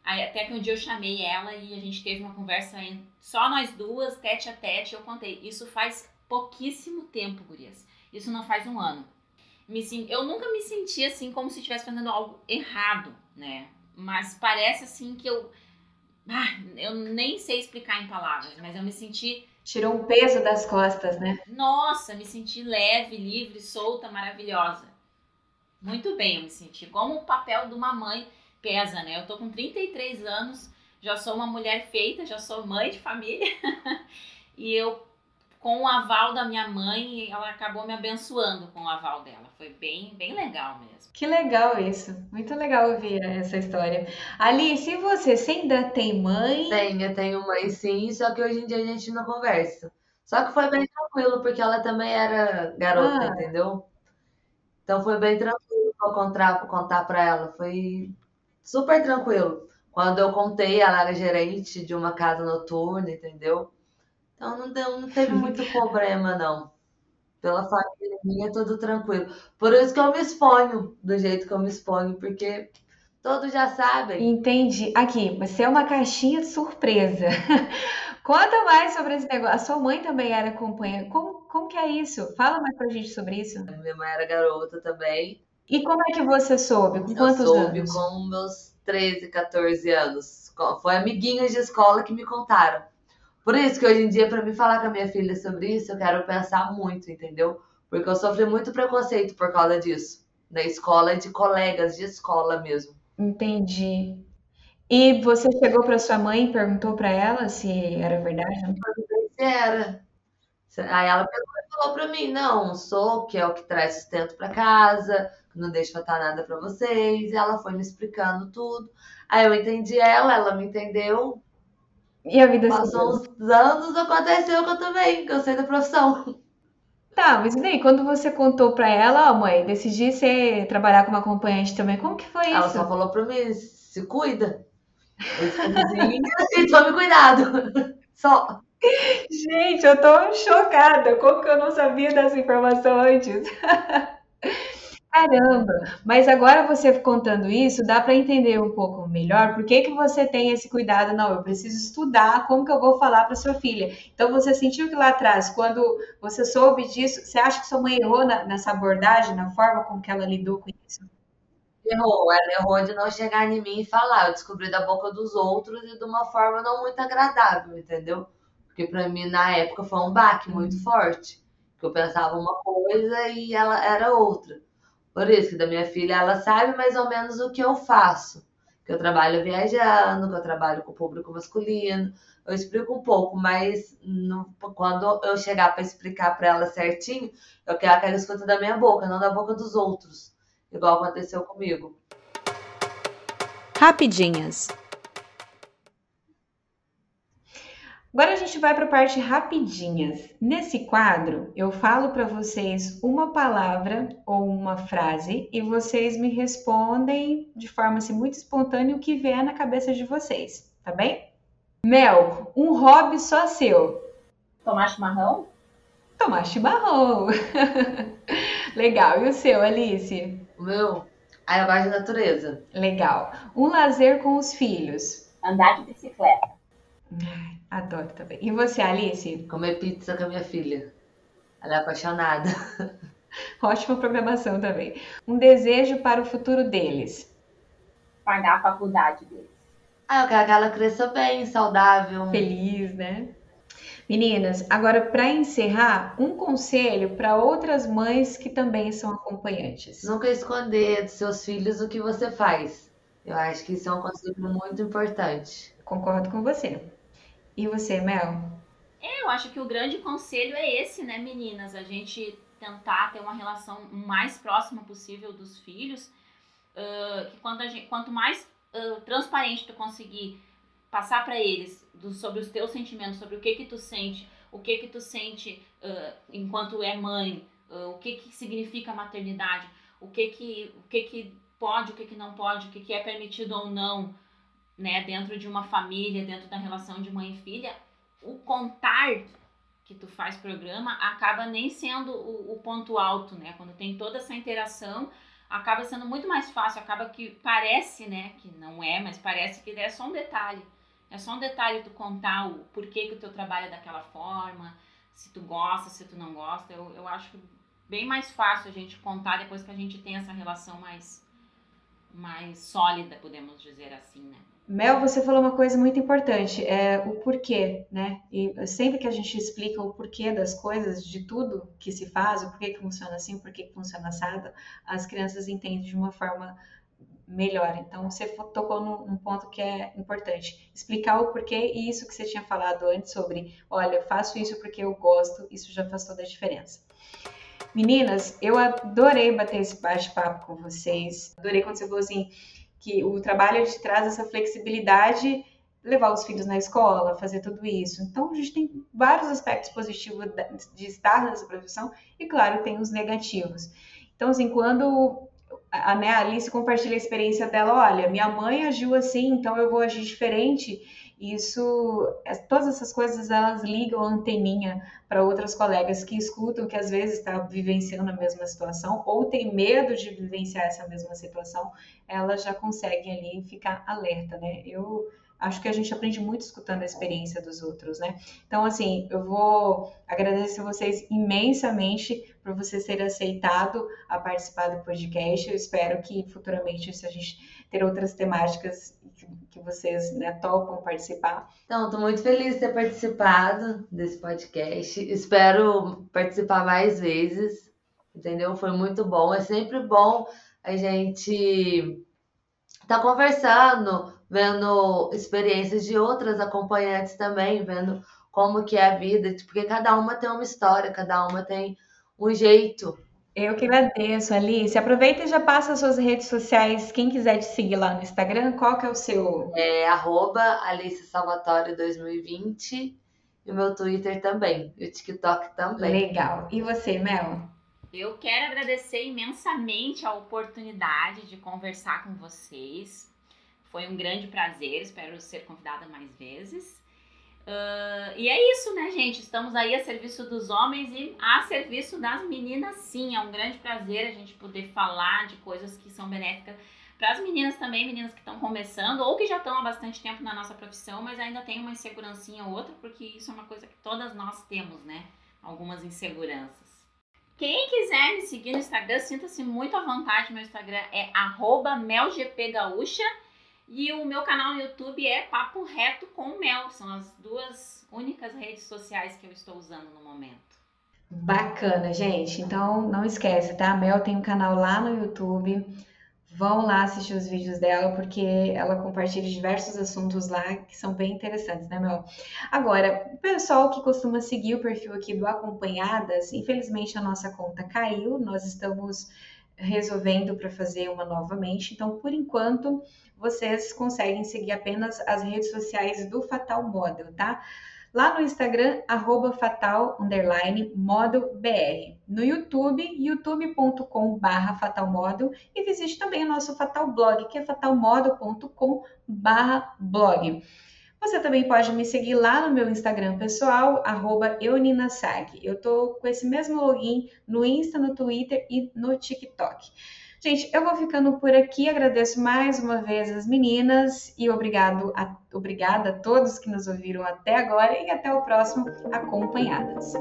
Aí, até que um dia eu chamei ela e a gente teve uma conversa só nós duas, tete a tete, eu contei. Isso faz pouquíssimo tempo, gurias. Isso não faz um ano me, eu nunca me senti assim como se estivesse fazendo algo errado, né? Mas parece assim que eu. Ah, eu nem sei explicar em palavras, mas eu me senti. Tirou um peso das costas, né? Nossa, me senti leve, livre, solta, maravilhosa. Muito bem, eu me senti. Como o papel de uma mãe pesa, né? Eu tô com 33 anos, já sou uma mulher feita, já sou mãe de família. e eu com o aval da minha mãe, ela acabou me abençoando com o aval dela. Foi bem, bem legal mesmo. Que legal isso. Muito legal ouvir essa história. Alice, e você? Você ainda tem mãe? Tenho, eu tenho mãe sim, só que hoje em dia a gente não conversa. Só que foi bem tranquilo, porque ela também era garota, ah. entendeu? Então foi bem tranquilo pra contar, contar pra ela. Foi super tranquilo. Quando eu contei, ela era gerente de uma casa noturna, entendeu? Então não, deu, não teve muito problema, não. Pela família minha, tudo tranquilo. Por isso que eu me exponho do jeito que eu me exponho, porque todos já sabem. Entendi. Aqui, você é uma caixinha de surpresa. Conta mais sobre esse negócio. A sua mãe também era companheira. Como, como que é isso? Fala mais pra gente sobre isso. Minha mãe era garota também. E como é que você soube? Com quantos eu soube anos? com meus 13, 14 anos. Foi amiguinhas de escola que me contaram. Por isso que hoje em dia, para me falar com a minha filha sobre isso, eu quero pensar muito, entendeu? Porque eu sofri muito preconceito por causa disso. Na escola e de colegas de escola mesmo. Entendi. E você chegou para sua mãe e perguntou para ela se era verdade? Eu perguntei se era. Aí ela falou para mim: não, sou, que é o que traz sustento para casa, não deixa faltar nada para vocês. E ela foi me explicando tudo. Aí eu entendi ela, ela me entendeu. E a vida Passou uns anos, aconteceu que eu também, que eu sei da profissão. Tá, mas e daí, quando você contou pra ela, ó, mãe, decidi ser, trabalhar como acompanhante também, como que foi ela isso? Ela só falou pra mim, se cuida. e tome cuidado. Só. Gente, eu tô chocada. Como que eu não sabia dessa informação antes? Caramba! Mas agora você contando isso, dá para entender um pouco melhor por que, que você tem esse cuidado. Não, eu preciso estudar como que eu vou falar para sua filha. Então você sentiu que lá atrás, quando você soube disso, você acha que sua mãe errou na, nessa abordagem, na forma como que ela lidou com isso? Errou, ela errou de não chegar em mim e falar. Eu descobri da boca dos outros e de uma forma não muito agradável, entendeu? Porque para mim na época foi um baque muito uhum. forte. Que eu pensava uma coisa e ela era outra. Por isso que da minha filha, ela sabe mais ou menos o que eu faço. Que eu trabalho viajando, que eu trabalho com o público masculino. Eu explico um pouco, mas quando eu chegar para explicar para ela certinho, eu quero que ela escute da minha boca, não da boca dos outros. Igual aconteceu comigo. Rapidinhas. Agora a gente vai para a parte rapidinhas. Nesse quadro, eu falo para vocês uma palavra ou uma frase e vocês me respondem de forma assim, muito espontânea o que vier na cabeça de vocês, tá bem? Mel, um hobby só seu. Tomar chimarrão? Tomar chimarrão. Legal. E o seu, Alice? O meu? Ah, eu gosto de natureza. Legal. Um lazer com os filhos. Andar de bicicleta. Ai, adoro também. E você, Alice? Comer pizza com a minha filha. Ela é apaixonada. Ótima programação também. Um desejo para o futuro deles. Pagar a faculdade deles. Ah, eu quero que ela cresça bem, saudável. Feliz, né? Meninas, agora para encerrar, um conselho para outras mães que também são acompanhantes. Nunca esconder dos seus filhos o que você faz. Eu acho que isso é um conselho muito importante. Concordo com você. E você, Mel? É, eu acho que o grande conselho é esse, né, meninas? A gente tentar ter uma relação mais próxima possível dos filhos. Uh, que quando gente, quanto mais uh, transparente tu conseguir passar para eles do, sobre os teus sentimentos, sobre o que que tu sente, o que que tu sente uh, enquanto é mãe, o que que significa maternidade, o que que o que que pode, o que que não pode, o que que é permitido ou não, né, dentro de uma família, dentro da relação de mãe e filha, o contar que tu faz programa acaba nem sendo o, o ponto alto, né? Quando tem toda essa interação, acaba sendo muito mais fácil, acaba que parece, né, que não é, mas parece que é só um detalhe. É só um detalhe tu contar o porquê que o teu trabalho é daquela forma, se tu gosta, se tu não gosta. Eu, eu acho bem mais fácil a gente contar depois que a gente tem essa relação mais, mais sólida, podemos dizer assim, né? Mel, você falou uma coisa muito importante, é o porquê, né? E sempre que a gente explica o porquê das coisas, de tudo que se faz, o porquê que funciona assim, o porquê que funciona assado, as crianças entendem de uma forma melhor. Então, você tocou num, ponto que é importante. Explicar o porquê e isso que você tinha falado antes sobre, olha, eu faço isso porque eu gosto, isso já faz toda a diferença. Meninas, eu adorei bater esse bate-papo com vocês. Adorei quando você falou assim, que o trabalho te traz essa flexibilidade, levar os filhos na escola, fazer tudo isso. Então, a gente tem vários aspectos positivos de estar nessa profissão e, claro, tem os negativos. Então, assim, quando a, né, a Alice compartilha a experiência dela, olha, minha mãe agiu assim, então eu vou agir diferente. Isso, é, todas essas coisas elas ligam a anteninha para outras colegas que escutam, que às vezes está vivenciando a mesma situação ou tem medo de vivenciar essa mesma situação, elas já conseguem ali ficar alerta, né? Eu acho que a gente aprende muito escutando a experiência dos outros, né? Então, assim, eu vou agradecer vocês imensamente por vocês terem aceitado a participar do podcast. Eu espero que futuramente, se a gente ter outras temáticas que vocês né, topam participar. Então, estou muito feliz de ter participado desse podcast. Espero participar mais vezes, entendeu? Foi muito bom. É sempre bom a gente estar tá conversando, vendo experiências de outras acompanhantes também, vendo como que é a vida, porque cada uma tem uma história, cada uma tem um jeito. Eu que agradeço, Alice. Aproveita e já passa as suas redes sociais. Quem quiser te seguir lá no Instagram, qual que é o seu? É arroba Alice Salvatore 2020 e o meu Twitter também, e o TikTok também. Legal. E você, Mel? Eu quero agradecer imensamente a oportunidade de conversar com vocês. Foi um grande prazer, espero ser convidada mais vezes. Uh, e é isso, né, gente? Estamos aí a serviço dos homens e a serviço das meninas, sim. É um grande prazer a gente poder falar de coisas que são benéficas para as meninas também, meninas que estão começando ou que já estão há bastante tempo na nossa profissão, mas ainda tem uma insegurancinha ou outra, porque isso é uma coisa que todas nós temos, né? Algumas inseguranças. Quem quiser me seguir no Instagram, sinta-se muito à vontade. Meu Instagram é melgpgaúcha. E o meu canal no YouTube é Papo Reto com Mel. São as duas únicas redes sociais que eu estou usando no momento. Bacana, gente. Então não esquece, tá? A Mel tem um canal lá no YouTube. Vão lá assistir os vídeos dela, porque ela compartilha diversos assuntos lá que são bem interessantes, né, Mel? Agora, o pessoal que costuma seguir o perfil aqui do Acompanhadas, infelizmente a nossa conta caiu, nós estamos resolvendo para fazer uma novamente. Então, por enquanto, vocês conseguem seguir apenas as redes sociais do Fatal Model, tá? lá no Instagram, arroba fatal, underline, BR. No YouTube, youtube.com barra fatalmodel e visite também o nosso Fatal Blog, que é fatalmodel.com barra blog. Você também pode me seguir lá no meu Instagram pessoal, arroba euninasag. Eu tô com esse mesmo login no Insta, no Twitter e no TikTok. Gente, eu vou ficando por aqui. Agradeço mais uma vez as meninas e obrigado a, obrigada a todos que nos ouviram até agora e até o próximo Acompanhadas.